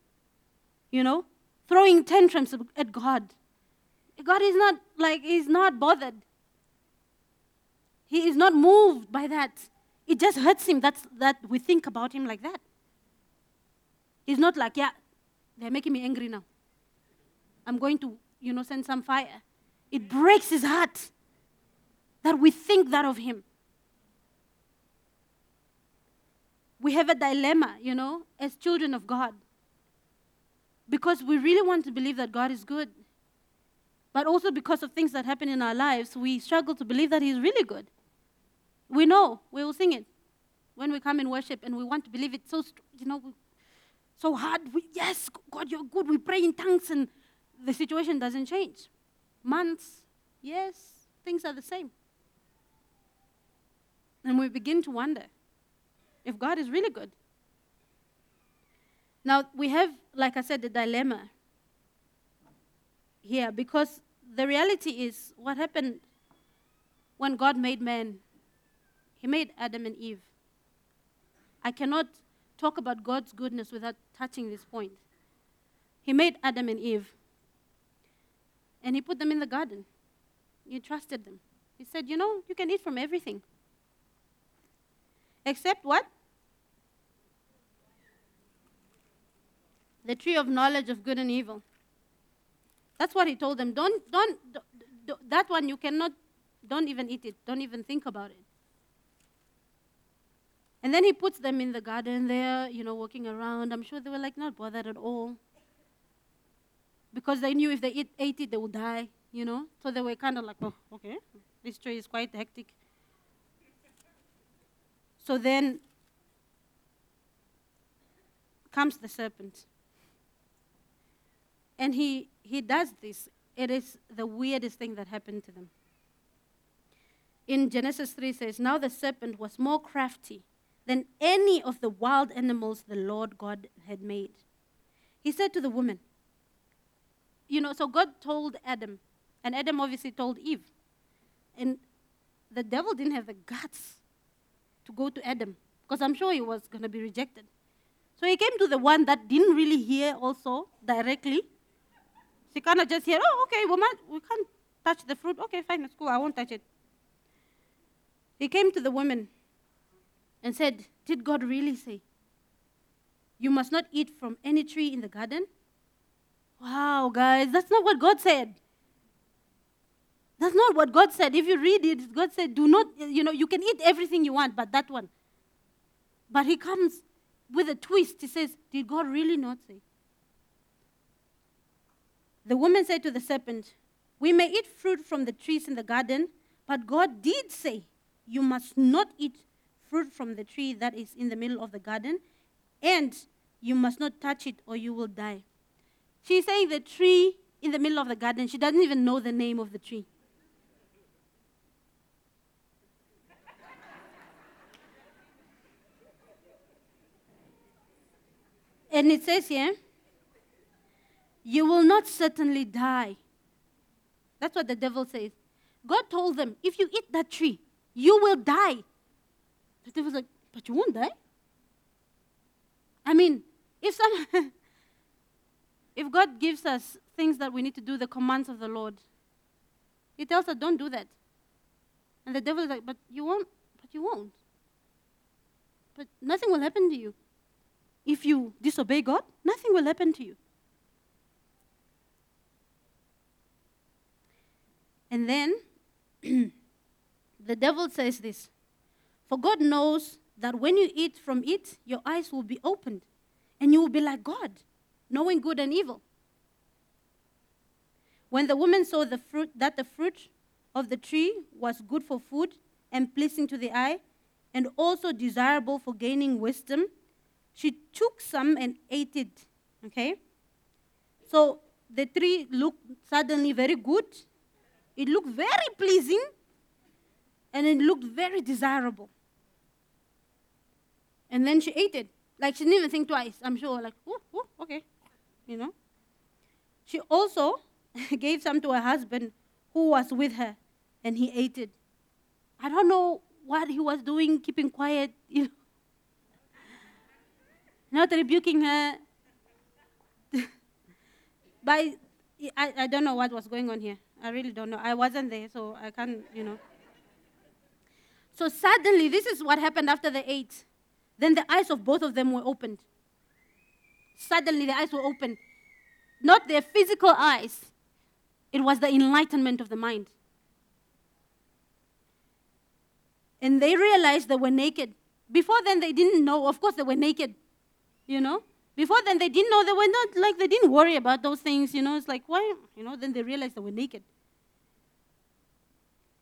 you know, throwing tantrums at God. God is not like, He's not bothered. He is not moved by that. It just hurts him that's, that we think about him like that. He's not like, yeah, they're making me angry now. I'm going to, you know, send some fire. It breaks his heart that we think that of him. We have a dilemma, you know, as children of God. Because we really want to believe that God is good. But also because of things that happen in our lives, we struggle to believe that He's really good. We know, we will sing it when we come in worship and we want to believe it so, you know, so hard. We, yes, God, you're good. We pray in tongues and the situation doesn't change. Months, yes, things are the same. And we begin to wonder if God is really good. Now, we have, like I said, the dilemma here because the reality is what happened when God made man he made Adam and Eve. I cannot talk about God's goodness without touching this point. He made Adam and Eve, and He put them in the garden. He trusted them. He said, You know, you can eat from everything. Except what? The tree of knowledge of good and evil. That's what he told them. Don't, don't, don't, that one you cannot, don't even eat it. Don't even think about it. And then he puts them in the garden there, you know, walking around. I'm sure they were like not bothered at all. Because they knew if they eat, ate it, they would die, you know. So they were kind of like, oh, okay, this tree is quite hectic. So then comes the serpent. And he, he does this. It is the weirdest thing that happened to them. In Genesis 3 says, Now the serpent was more crafty than any of the wild animals the Lord God had made. He said to the woman, You know, so God told Adam, and Adam obviously told Eve. And the devil didn't have the guts to go to Adam because I'm sure he was going to be rejected. So he came to the one that didn't really hear also directly. She kind of just hear, oh, okay, woman, we can't touch the fruit. Okay, fine, it's cool. I won't touch it. He came to the woman and said, Did God really say, You must not eat from any tree in the garden? Wow, guys, that's not what God said. That's not what God said. If you read it, God said, Do not, you know, you can eat everything you want, but that one. But He comes with a twist. He says, Did God really not say? The woman said to the serpent, We may eat fruit from the trees in the garden, but God did say, You must not eat fruit from the tree that is in the middle of the garden, and you must not touch it or you will die. She's saying the tree in the middle of the garden, she doesn't even know the name of the tree. And it says here, you will not certainly die. That's what the devil says. God told them, if you eat that tree, you will die. The devil's like, but you won't die. I mean, if some if God gives us things that we need to do, the commands of the Lord, He tells us, don't do that. And the devil is like, but you won't, but you won't. But nothing will happen to you. If you disobey God, nothing will happen to you. And then the devil says this For God knows that when you eat from it, your eyes will be opened, and you will be like God, knowing good and evil. When the woman saw the fruit, that the fruit of the tree was good for food and pleasing to the eye, and also desirable for gaining wisdom, she took some and ate it. Okay? So the tree looked suddenly very good. It looked very pleasing and it looked very desirable. And then she ate it. Like she didn't even think twice. I'm sure, like, oh, oh okay. You know? She also gave some to her husband who was with her, and he ate it. I don't know what he was doing, keeping quiet, you know not rebuking her. but I, I don't know what was going on here. I really don't know. I wasn't there, so I can't, you know. So suddenly, this is what happened after the eight. Then the eyes of both of them were opened. Suddenly, the eyes were opened. Not their physical eyes, it was the enlightenment of the mind. And they realized they were naked. Before then, they didn't know. Of course, they were naked you know? Before then, they didn't know they were not, like, they didn't worry about those things, you know? It's like, why? You know, then they realized they were naked.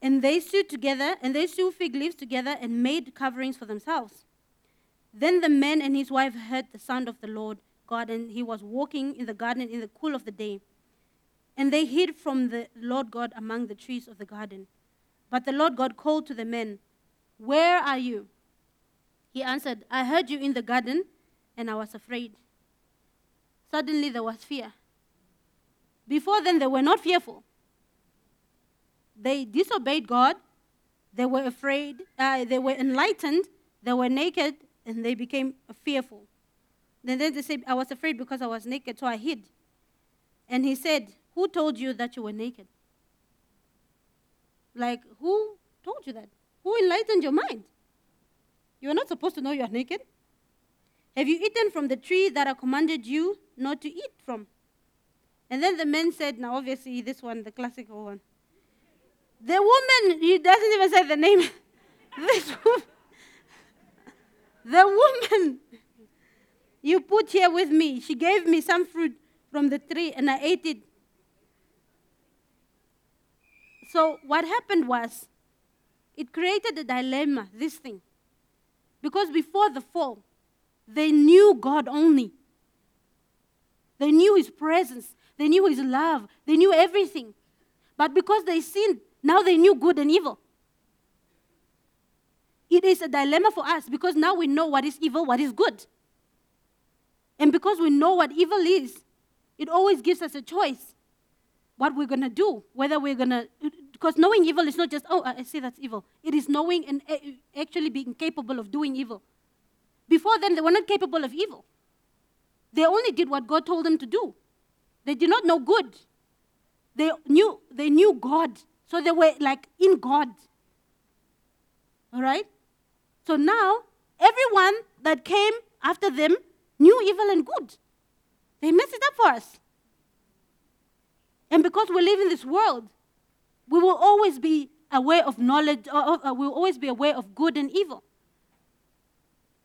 And they sewed together, and they sewed fig leaves together and made coverings for themselves. Then the man and his wife heard the sound of the Lord God, and he was walking in the garden in the cool of the day. And they hid from the Lord God among the trees of the garden. But the Lord God called to the men, Where are you? He answered, I heard you in the garden and I was afraid. Suddenly there was fear. Before then, they were not fearful. They disobeyed God, they were afraid, uh, they were enlightened, they were naked, and they became fearful. And then they said, I was afraid because I was naked, so I hid. And he said, Who told you that you were naked? Like, who told you that? Who enlightened your mind? You are not supposed to know you are naked. Have you eaten from the tree that I commanded you not to eat from? And then the man said, now obviously this one, the classical one. The woman, he doesn't even say the name. this woman, the woman you put here with me, she gave me some fruit from the tree and I ate it. So what happened was, it created a dilemma, this thing. Because before the fall, they knew God only. They knew His presence, they knew His love, they knew everything. But because they sinned, now they knew good and evil. It is a dilemma for us because now we know what is evil, what is good. And because we know what evil is, it always gives us a choice what we're going to do, whether we're going to, because knowing evil is not just, oh, I see that's evil. It is knowing and actually being capable of doing evil. Before then, they were not capable of evil. They only did what God told them to do. They did not know good. They knew, they knew God. So they were like in God. All right? So now, everyone that came after them knew evil and good. They messed it up for us. And because we live in this world, we will always be aware of knowledge, uh, or, or, uh, we will always be aware of good and evil.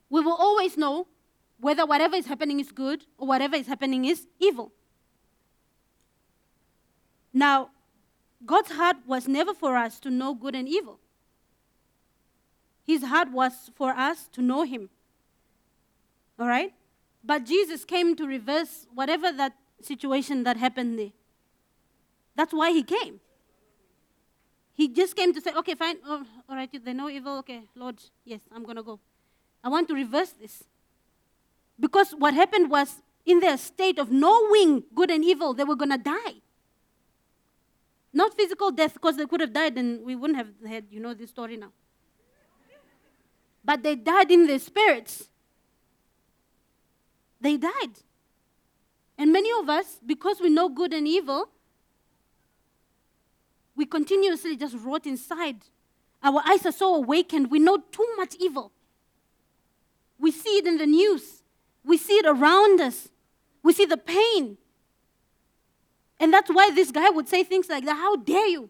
We will always know whether whatever is happening is good or whatever is happening is evil. Now, God's heart was never for us to know good and evil. His heart was for us to know Him. All right? But Jesus came to reverse whatever that situation that happened there. That's why He came. He just came to say, okay, fine, oh, all right, they know evil, okay, Lord, yes, I'm going to go. I want to reverse this. Because what happened was, in their state of knowing good and evil, they were going to die. Not physical death, because they could have died and we wouldn't have had, you know, this story now. But they died in their spirits. They died. And many of us, because we know good and evil, we continuously just rot inside. Our eyes are so awakened. We know too much evil. We see it in the news, we see it around us, we see the pain. And that's why this guy would say things like that How dare you?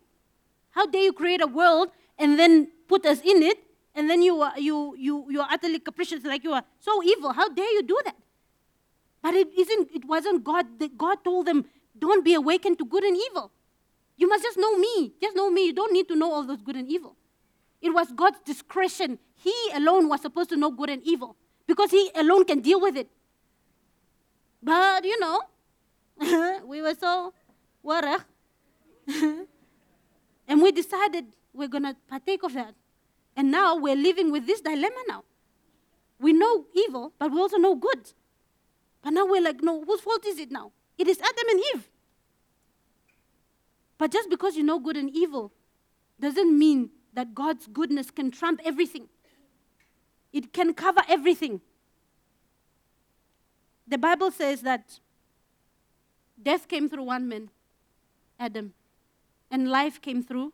How dare you create a world and then put us in it, and then you are, you, you, you are utterly capricious, like you are so evil. How dare you do that? But it, isn't, it wasn't God God told them, Don't be awakened to good and evil. You must just know me. Just know me. You don't need to know all those good and evil. It was God's discretion. He alone was supposed to know good and evil because He alone can deal with it. But, you know, we were so worried. and we decided we're going to partake of that. And now we're living with this dilemma now. We know evil, but we also know good. But now we're like, no, whose fault is it now? It is Adam and Eve. But just because you know good and evil doesn't mean that God's goodness can trump everything, it can cover everything. The Bible says that death came through one man, Adam, and life came through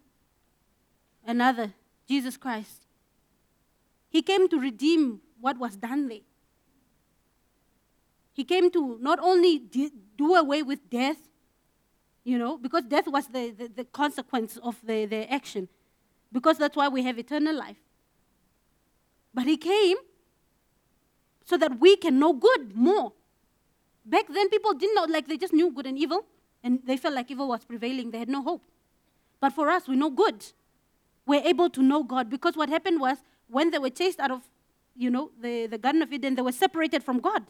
another, Jesus Christ. He came to redeem what was done there. He came to not only do away with death, you know, because death was the, the, the consequence of the, the action, because that's why we have eternal life. But He came so that we can know good more. Back then, people didn't know, like, they just knew good and evil, and they felt like evil was prevailing. They had no hope. But for us, we know good. We're able to know God because what happened was when they were chased out of, you know, the, the Garden of Eden, they were separated from God.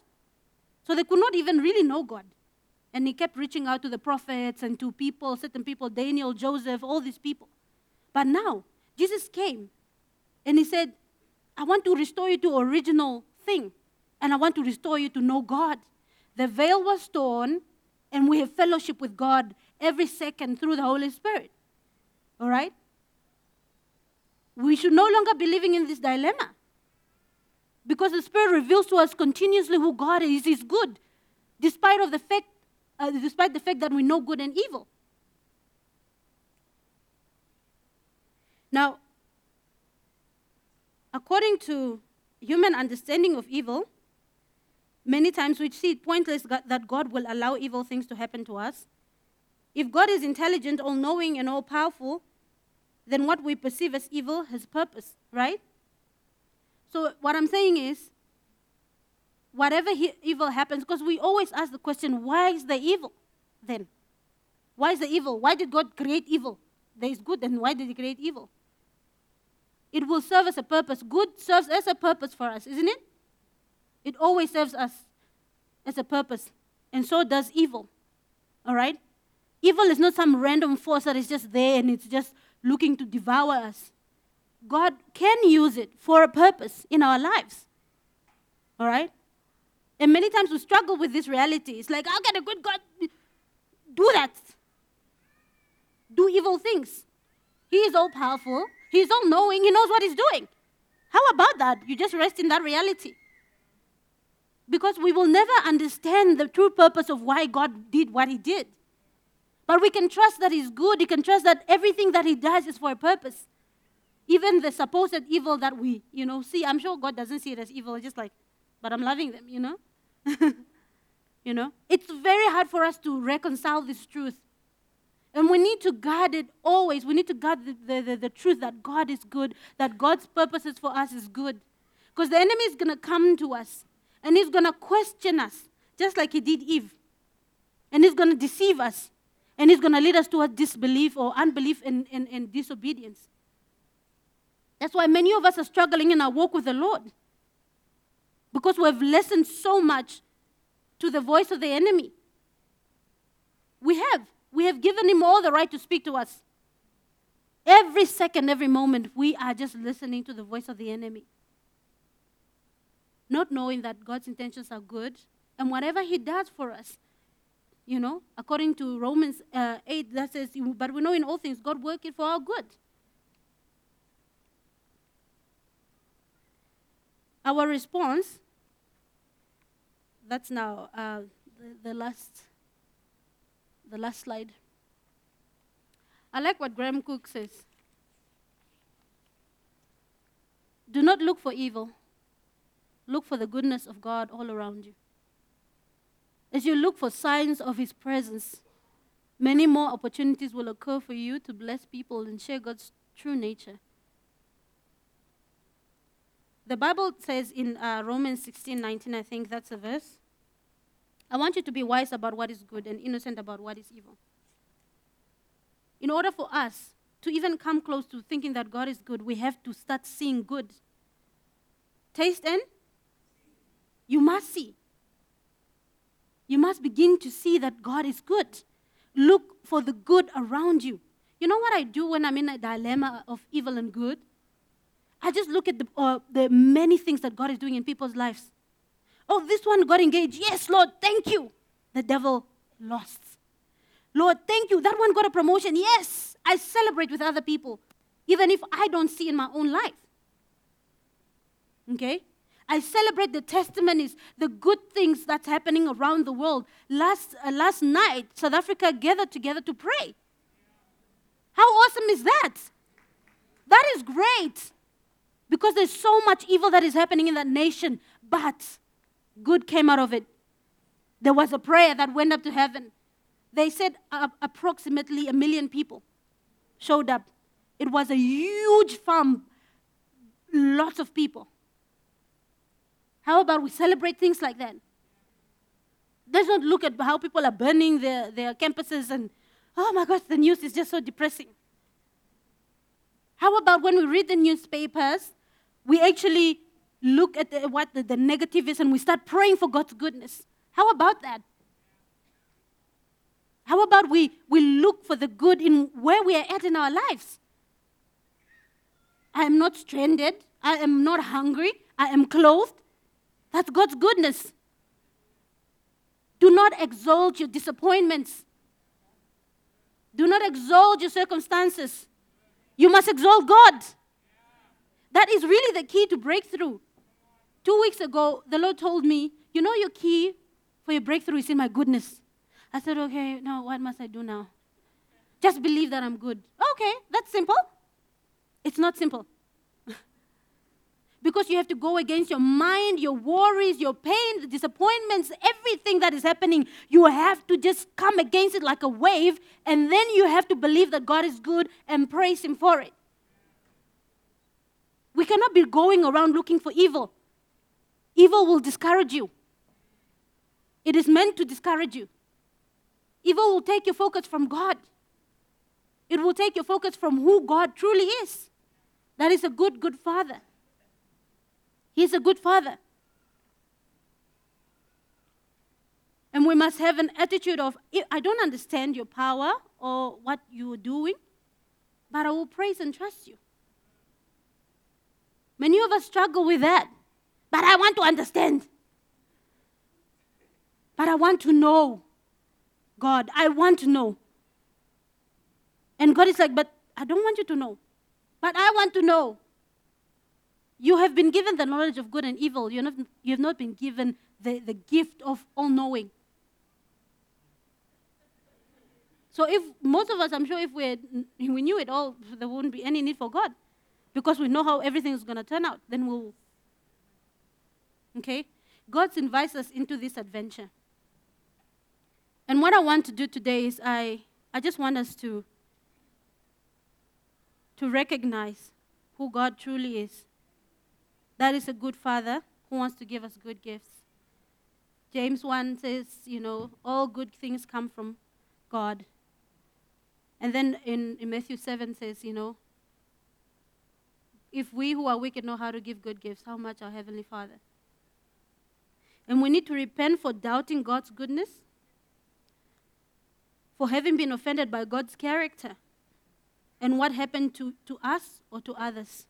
So they could not even really know God. And he kept reaching out to the prophets and to people, certain people, Daniel, Joseph, all these people. But now, Jesus came and he said, I want to restore you to original thing. And I want to restore you to know God. The veil was torn, and we have fellowship with God every second through the Holy Spirit. All right? We should no longer be living in this dilemma. Because the Spirit reveals to us continuously who God is. He's good, despite of the fact, uh, despite the fact that we know good and evil. Now, according to human understanding of evil, many times we see it pointless that God will allow evil things to happen to us. If God is intelligent, all knowing, and all powerful, then what we perceive as evil has purpose, right? So, what I'm saying is, whatever he, evil happens, because we always ask the question, why is there evil then? Why is there evil? Why did God create evil? There is good, and why did He create evil? it will serve as a purpose. Good serves as a purpose for us, isn't it? It always serves us as a purpose. And so does evil. All right? Evil is not some random force that is just there and it's just looking to devour us. God can use it for a purpose in our lives. All right? And many times we struggle with this reality. It's like, how can a good God do that? Do evil things. He is all powerful, He is all knowing, He knows what He's doing. How about that? You just rest in that reality. Because we will never understand the true purpose of why God did what He did. But we can trust that He's good. You can trust that everything that He does is for a purpose. Even the supposed evil that we, you know, see, I'm sure God doesn't see it as evil. It's just like, but I'm loving them, you know? you know? It's very hard for us to reconcile this truth. And we need to guard it always. We need to guard the, the, the, the truth that God is good, that God's purposes for us is good. Because the enemy is going to come to us and he's going to question us, just like he did Eve. And he's going to deceive us. And it's going to lead us towards disbelief or unbelief and, and, and disobedience. That's why many of us are struggling in our walk with the Lord. Because we've listened so much to the voice of the enemy. We have. We have given him all the right to speak to us. Every second, every moment, we are just listening to the voice of the enemy. Not knowing that God's intentions are good and whatever he does for us, you know, according to Romans uh, 8, that says, But we know in all things God work it for our good. Our response, that's now uh, the, the, last, the last slide. I like what Graham Cooke says. Do not look for evil. Look for the goodness of God all around you. As you look for signs of His presence, many more opportunities will occur for you to bless people and share God's true nature. The Bible says in uh, Romans 16 19, I think that's a verse. I want you to be wise about what is good and innocent about what is evil. In order for us to even come close to thinking that God is good, we have to start seeing good. Taste and you must see. You must begin to see that God is good. Look for the good around you. You know what I do when I'm in a dilemma of evil and good? I just look at the, uh, the many things that God is doing in people's lives. Oh, this one got engaged. Yes, Lord, thank you. The devil lost. Lord, thank you. That one got a promotion. Yes, I celebrate with other people, even if I don't see in my own life. Okay? I celebrate the testimonies, the good things that's happening around the world. Last, uh, last night, South Africa gathered together to pray. How awesome is that? That is great because there's so much evil that is happening in that nation, but good came out of it. There was a prayer that went up to heaven. They said uh, approximately a million people showed up. It was a huge farm, lots of people. How about we celebrate things like that? Let's not look at how people are burning their, their campuses and, oh my gosh, the news is just so depressing. How about when we read the newspapers we actually look at the, what the, the negative is and we start praying for God's goodness. How about that? How about we, we look for the good in where we are at in our lives? I am not stranded. I am not hungry. I am clothed. That's God's goodness. Do not exalt your disappointments. Do not exalt your circumstances. You must exalt God. That is really the key to breakthrough. Two weeks ago, the Lord told me, You know, your key for your breakthrough is in my goodness. I said, Okay, now what must I do now? Just believe that I'm good. Okay, that's simple. It's not simple. Because you have to go against your mind, your worries, your pain, the disappointments, everything that is happening. You have to just come against it like a wave, and then you have to believe that God is good and praise Him for it. We cannot be going around looking for evil. Evil will discourage you. It is meant to discourage you. Evil will take your focus from God. It will take your focus from who God truly is. That is a good, good father. He's a good father. And we must have an attitude of, I don't understand your power or what you're doing, but I will praise and trust you. Many of us struggle with that. But I want to understand. But I want to know. God, I want to know. And God is like, But I don't want you to know. But I want to know. You have been given the knowledge of good and evil. You're not, you have not been given the, the gift of all knowing. So if most of us, I'm sure if we, we knew it all, there wouldn't be any need for God. Because we know how everything is going to turn out. Then we'll. Okay? God invites us into this adventure. And what I want to do today is I, I just want us to, to recognize who God truly is. That is a good father who wants to give us good gifts. James 1 says, you know, all good things come from God. And then in, in Matthew 7 says, you know, if we who are wicked know how to give good gifts, how much our Heavenly Father? And we need to repent for doubting God's goodness, for having been offended by God's character, and what happened to, to us or to others.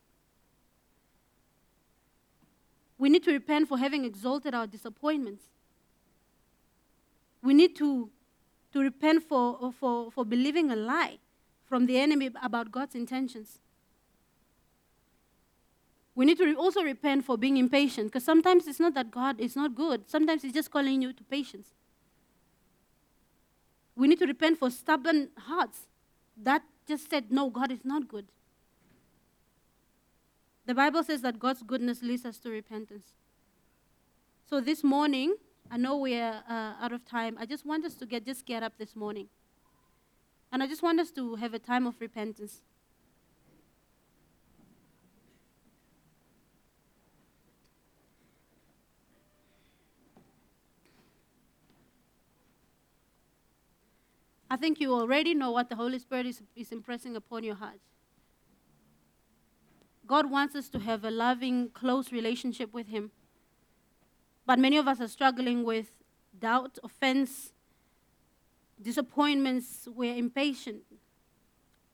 We need to repent for having exalted our disappointments. We need to, to repent for, for, for believing a lie from the enemy about God's intentions. We need to also repent for being impatient because sometimes it's not that God is not good, sometimes He's just calling you to patience. We need to repent for stubborn hearts that just said, No, God is not good. The Bible says that God's goodness leads us to repentance. So this morning, I know we are uh, out of time. I just want us to get just get up this morning. And I just want us to have a time of repentance. I think you already know what the Holy Spirit is, is impressing upon your heart. God wants us to have a loving, close relationship with Him. But many of us are struggling with doubt, offense, disappointments. We're impatient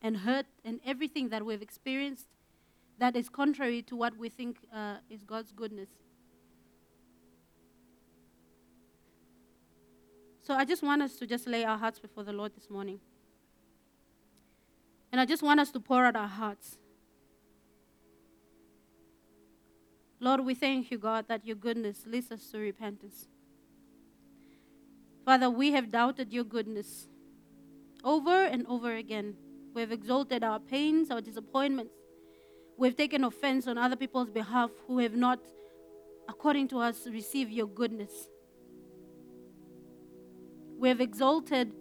and hurt, and everything that we've experienced that is contrary to what we think uh, is God's goodness. So I just want us to just lay our hearts before the Lord this morning. And I just want us to pour out our hearts. Lord, we thank you, God, that your goodness leads us to repentance. Father, we have doubted your goodness over and over again. We have exalted our pains, our disappointments. We've taken offense on other people's behalf who have not, according to us, received your goodness. We have exalted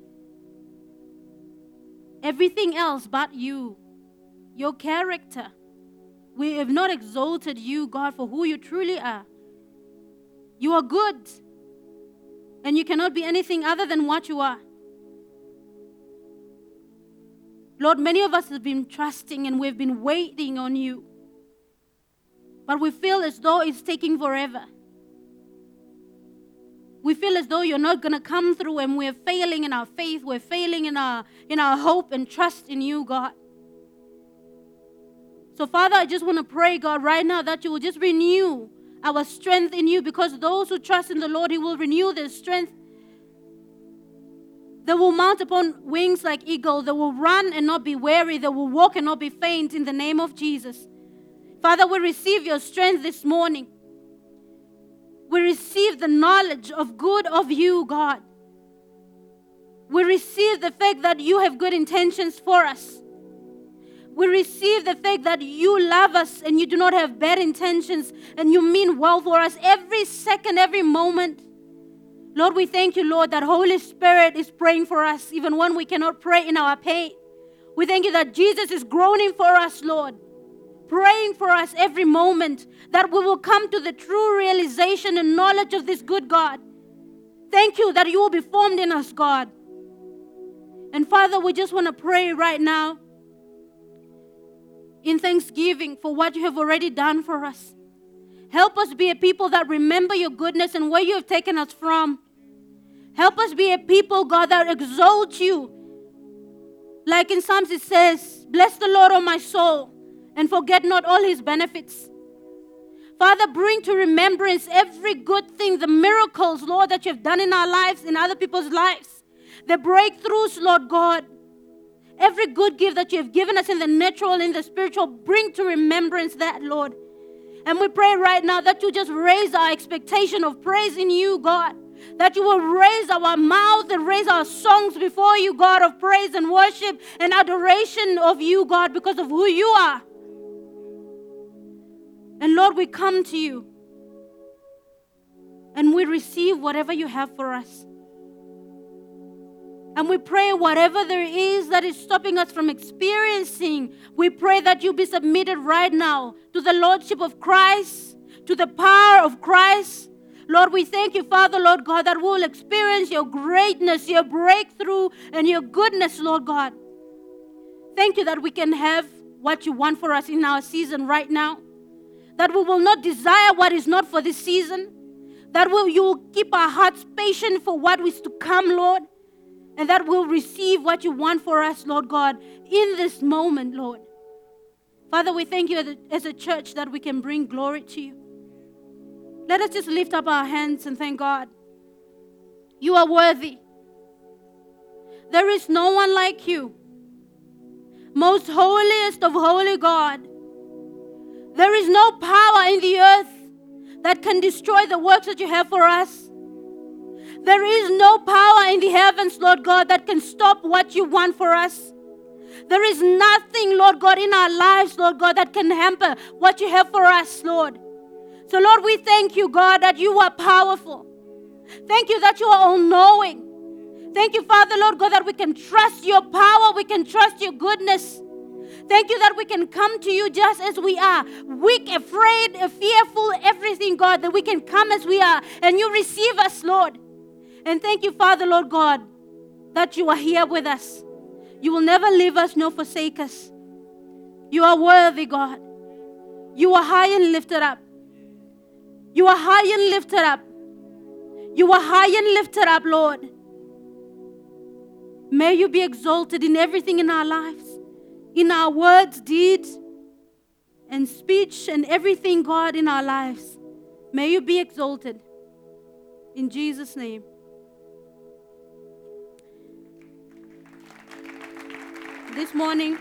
everything else but you, your character. We have not exalted you, God, for who you truly are. You are good, and you cannot be anything other than what you are. Lord, many of us have been trusting and we've been waiting on you, but we feel as though it's taking forever we feel as though you're not going to come through and we're failing in our faith we're failing in our in our hope and trust in you god so father i just want to pray god right now that you will just renew our strength in you because those who trust in the lord he will renew their strength. They will mount upon wings like eagle. They will run and not be weary. They will walk and not be faint in the name of jesus. Father we receive your strength this morning. We receive the knowledge of good of you, God. We receive the fact that you have good intentions for us. We receive the fact that you love us and you do not have bad intentions and you mean well for us every second, every moment. Lord, we thank you, Lord, that Holy Spirit is praying for us even when we cannot pray in our pain. We thank you that Jesus is groaning for us, Lord praying for us every moment that we will come to the true realization and knowledge of this good God. Thank you that you will be formed in us, God. And Father, we just want to pray right now in thanksgiving for what you have already done for us. Help us be a people that remember your goodness and where you have taken us from. Help us be a people, God, that exalt you. Like in Psalms it says, Bless the Lord, O my soul, and forget not all his benefits. Father, bring to remembrance every good thing, the miracles, Lord, that you have done in our lives, in other people's lives, the breakthroughs, Lord God. Every good gift that you have given us in the natural in the spiritual, bring to remembrance that, Lord. And we pray right now that you just raise our expectation of praise in you, God. That you will raise our mouth and raise our songs before you, God, of praise and worship and adoration of you, God, because of who you are. And Lord, we come to you and we receive whatever you have for us. And we pray whatever there is that is stopping us from experiencing, we pray that you be submitted right now to the Lordship of Christ, to the power of Christ. Lord, we thank you, Father, Lord God, that we will experience your greatness, your breakthrough, and your goodness, Lord God. Thank you that we can have what you want for us in our season right now. That we will not desire what is not for this season. That we, you will keep our hearts patient for what is to come, Lord and that we'll receive what you want for us, Lord God, in this moment, Lord. Father, we thank you as a church that we can bring glory to you. Let us just lift up our hands and thank God. You are worthy. There is no one like you. Most holiest of holy God. There is no power in the earth that can destroy the works that you have for us. There is no power in the heavens, Lord God, that can stop what you want for us. There is nothing, Lord God, in our lives, Lord God, that can hamper what you have for us, Lord. So, Lord, we thank you, God, that you are powerful. Thank you that you are all knowing. Thank you, Father, Lord God, that we can trust your power, we can trust your goodness. Thank you that we can come to you just as we are weak, afraid, fearful, everything, God, that we can come as we are and you receive us, Lord. And thank you, Father, Lord God, that you are here with us. You will never leave us nor forsake us. You are worthy, God. You are high and lifted up. You are high and lifted up. You are high and lifted up, Lord. May you be exalted in everything in our lives, in our words, deeds, and speech, and everything, God, in our lives. May you be exalted. In Jesus' name. This morning,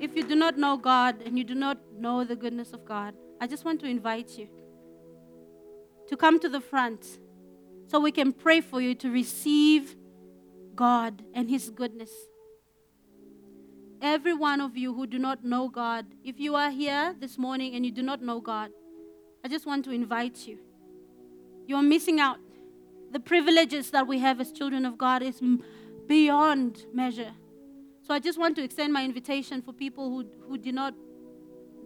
if you do not know God and you do not know the goodness of God, I just want to invite you to come to the front so we can pray for you to receive God and His goodness. Every one of you who do not know God, if you are here this morning and you do not know God, I just want to invite you. You are missing out. The privileges that we have as children of God is beyond measure. So I just want to extend my invitation for people who, who did not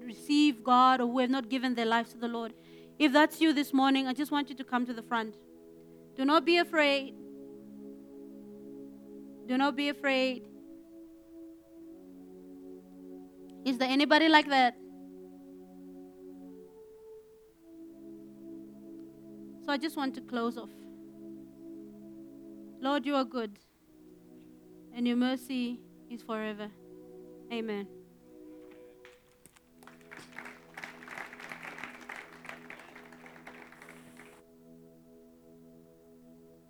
receive God or who have not given their lives to the Lord. If that's you this morning, I just want you to come to the front. Do not be afraid. Do not be afraid. Is there anybody like that? So I just want to close off. Lord, you are good and your mercy is forever. Amen.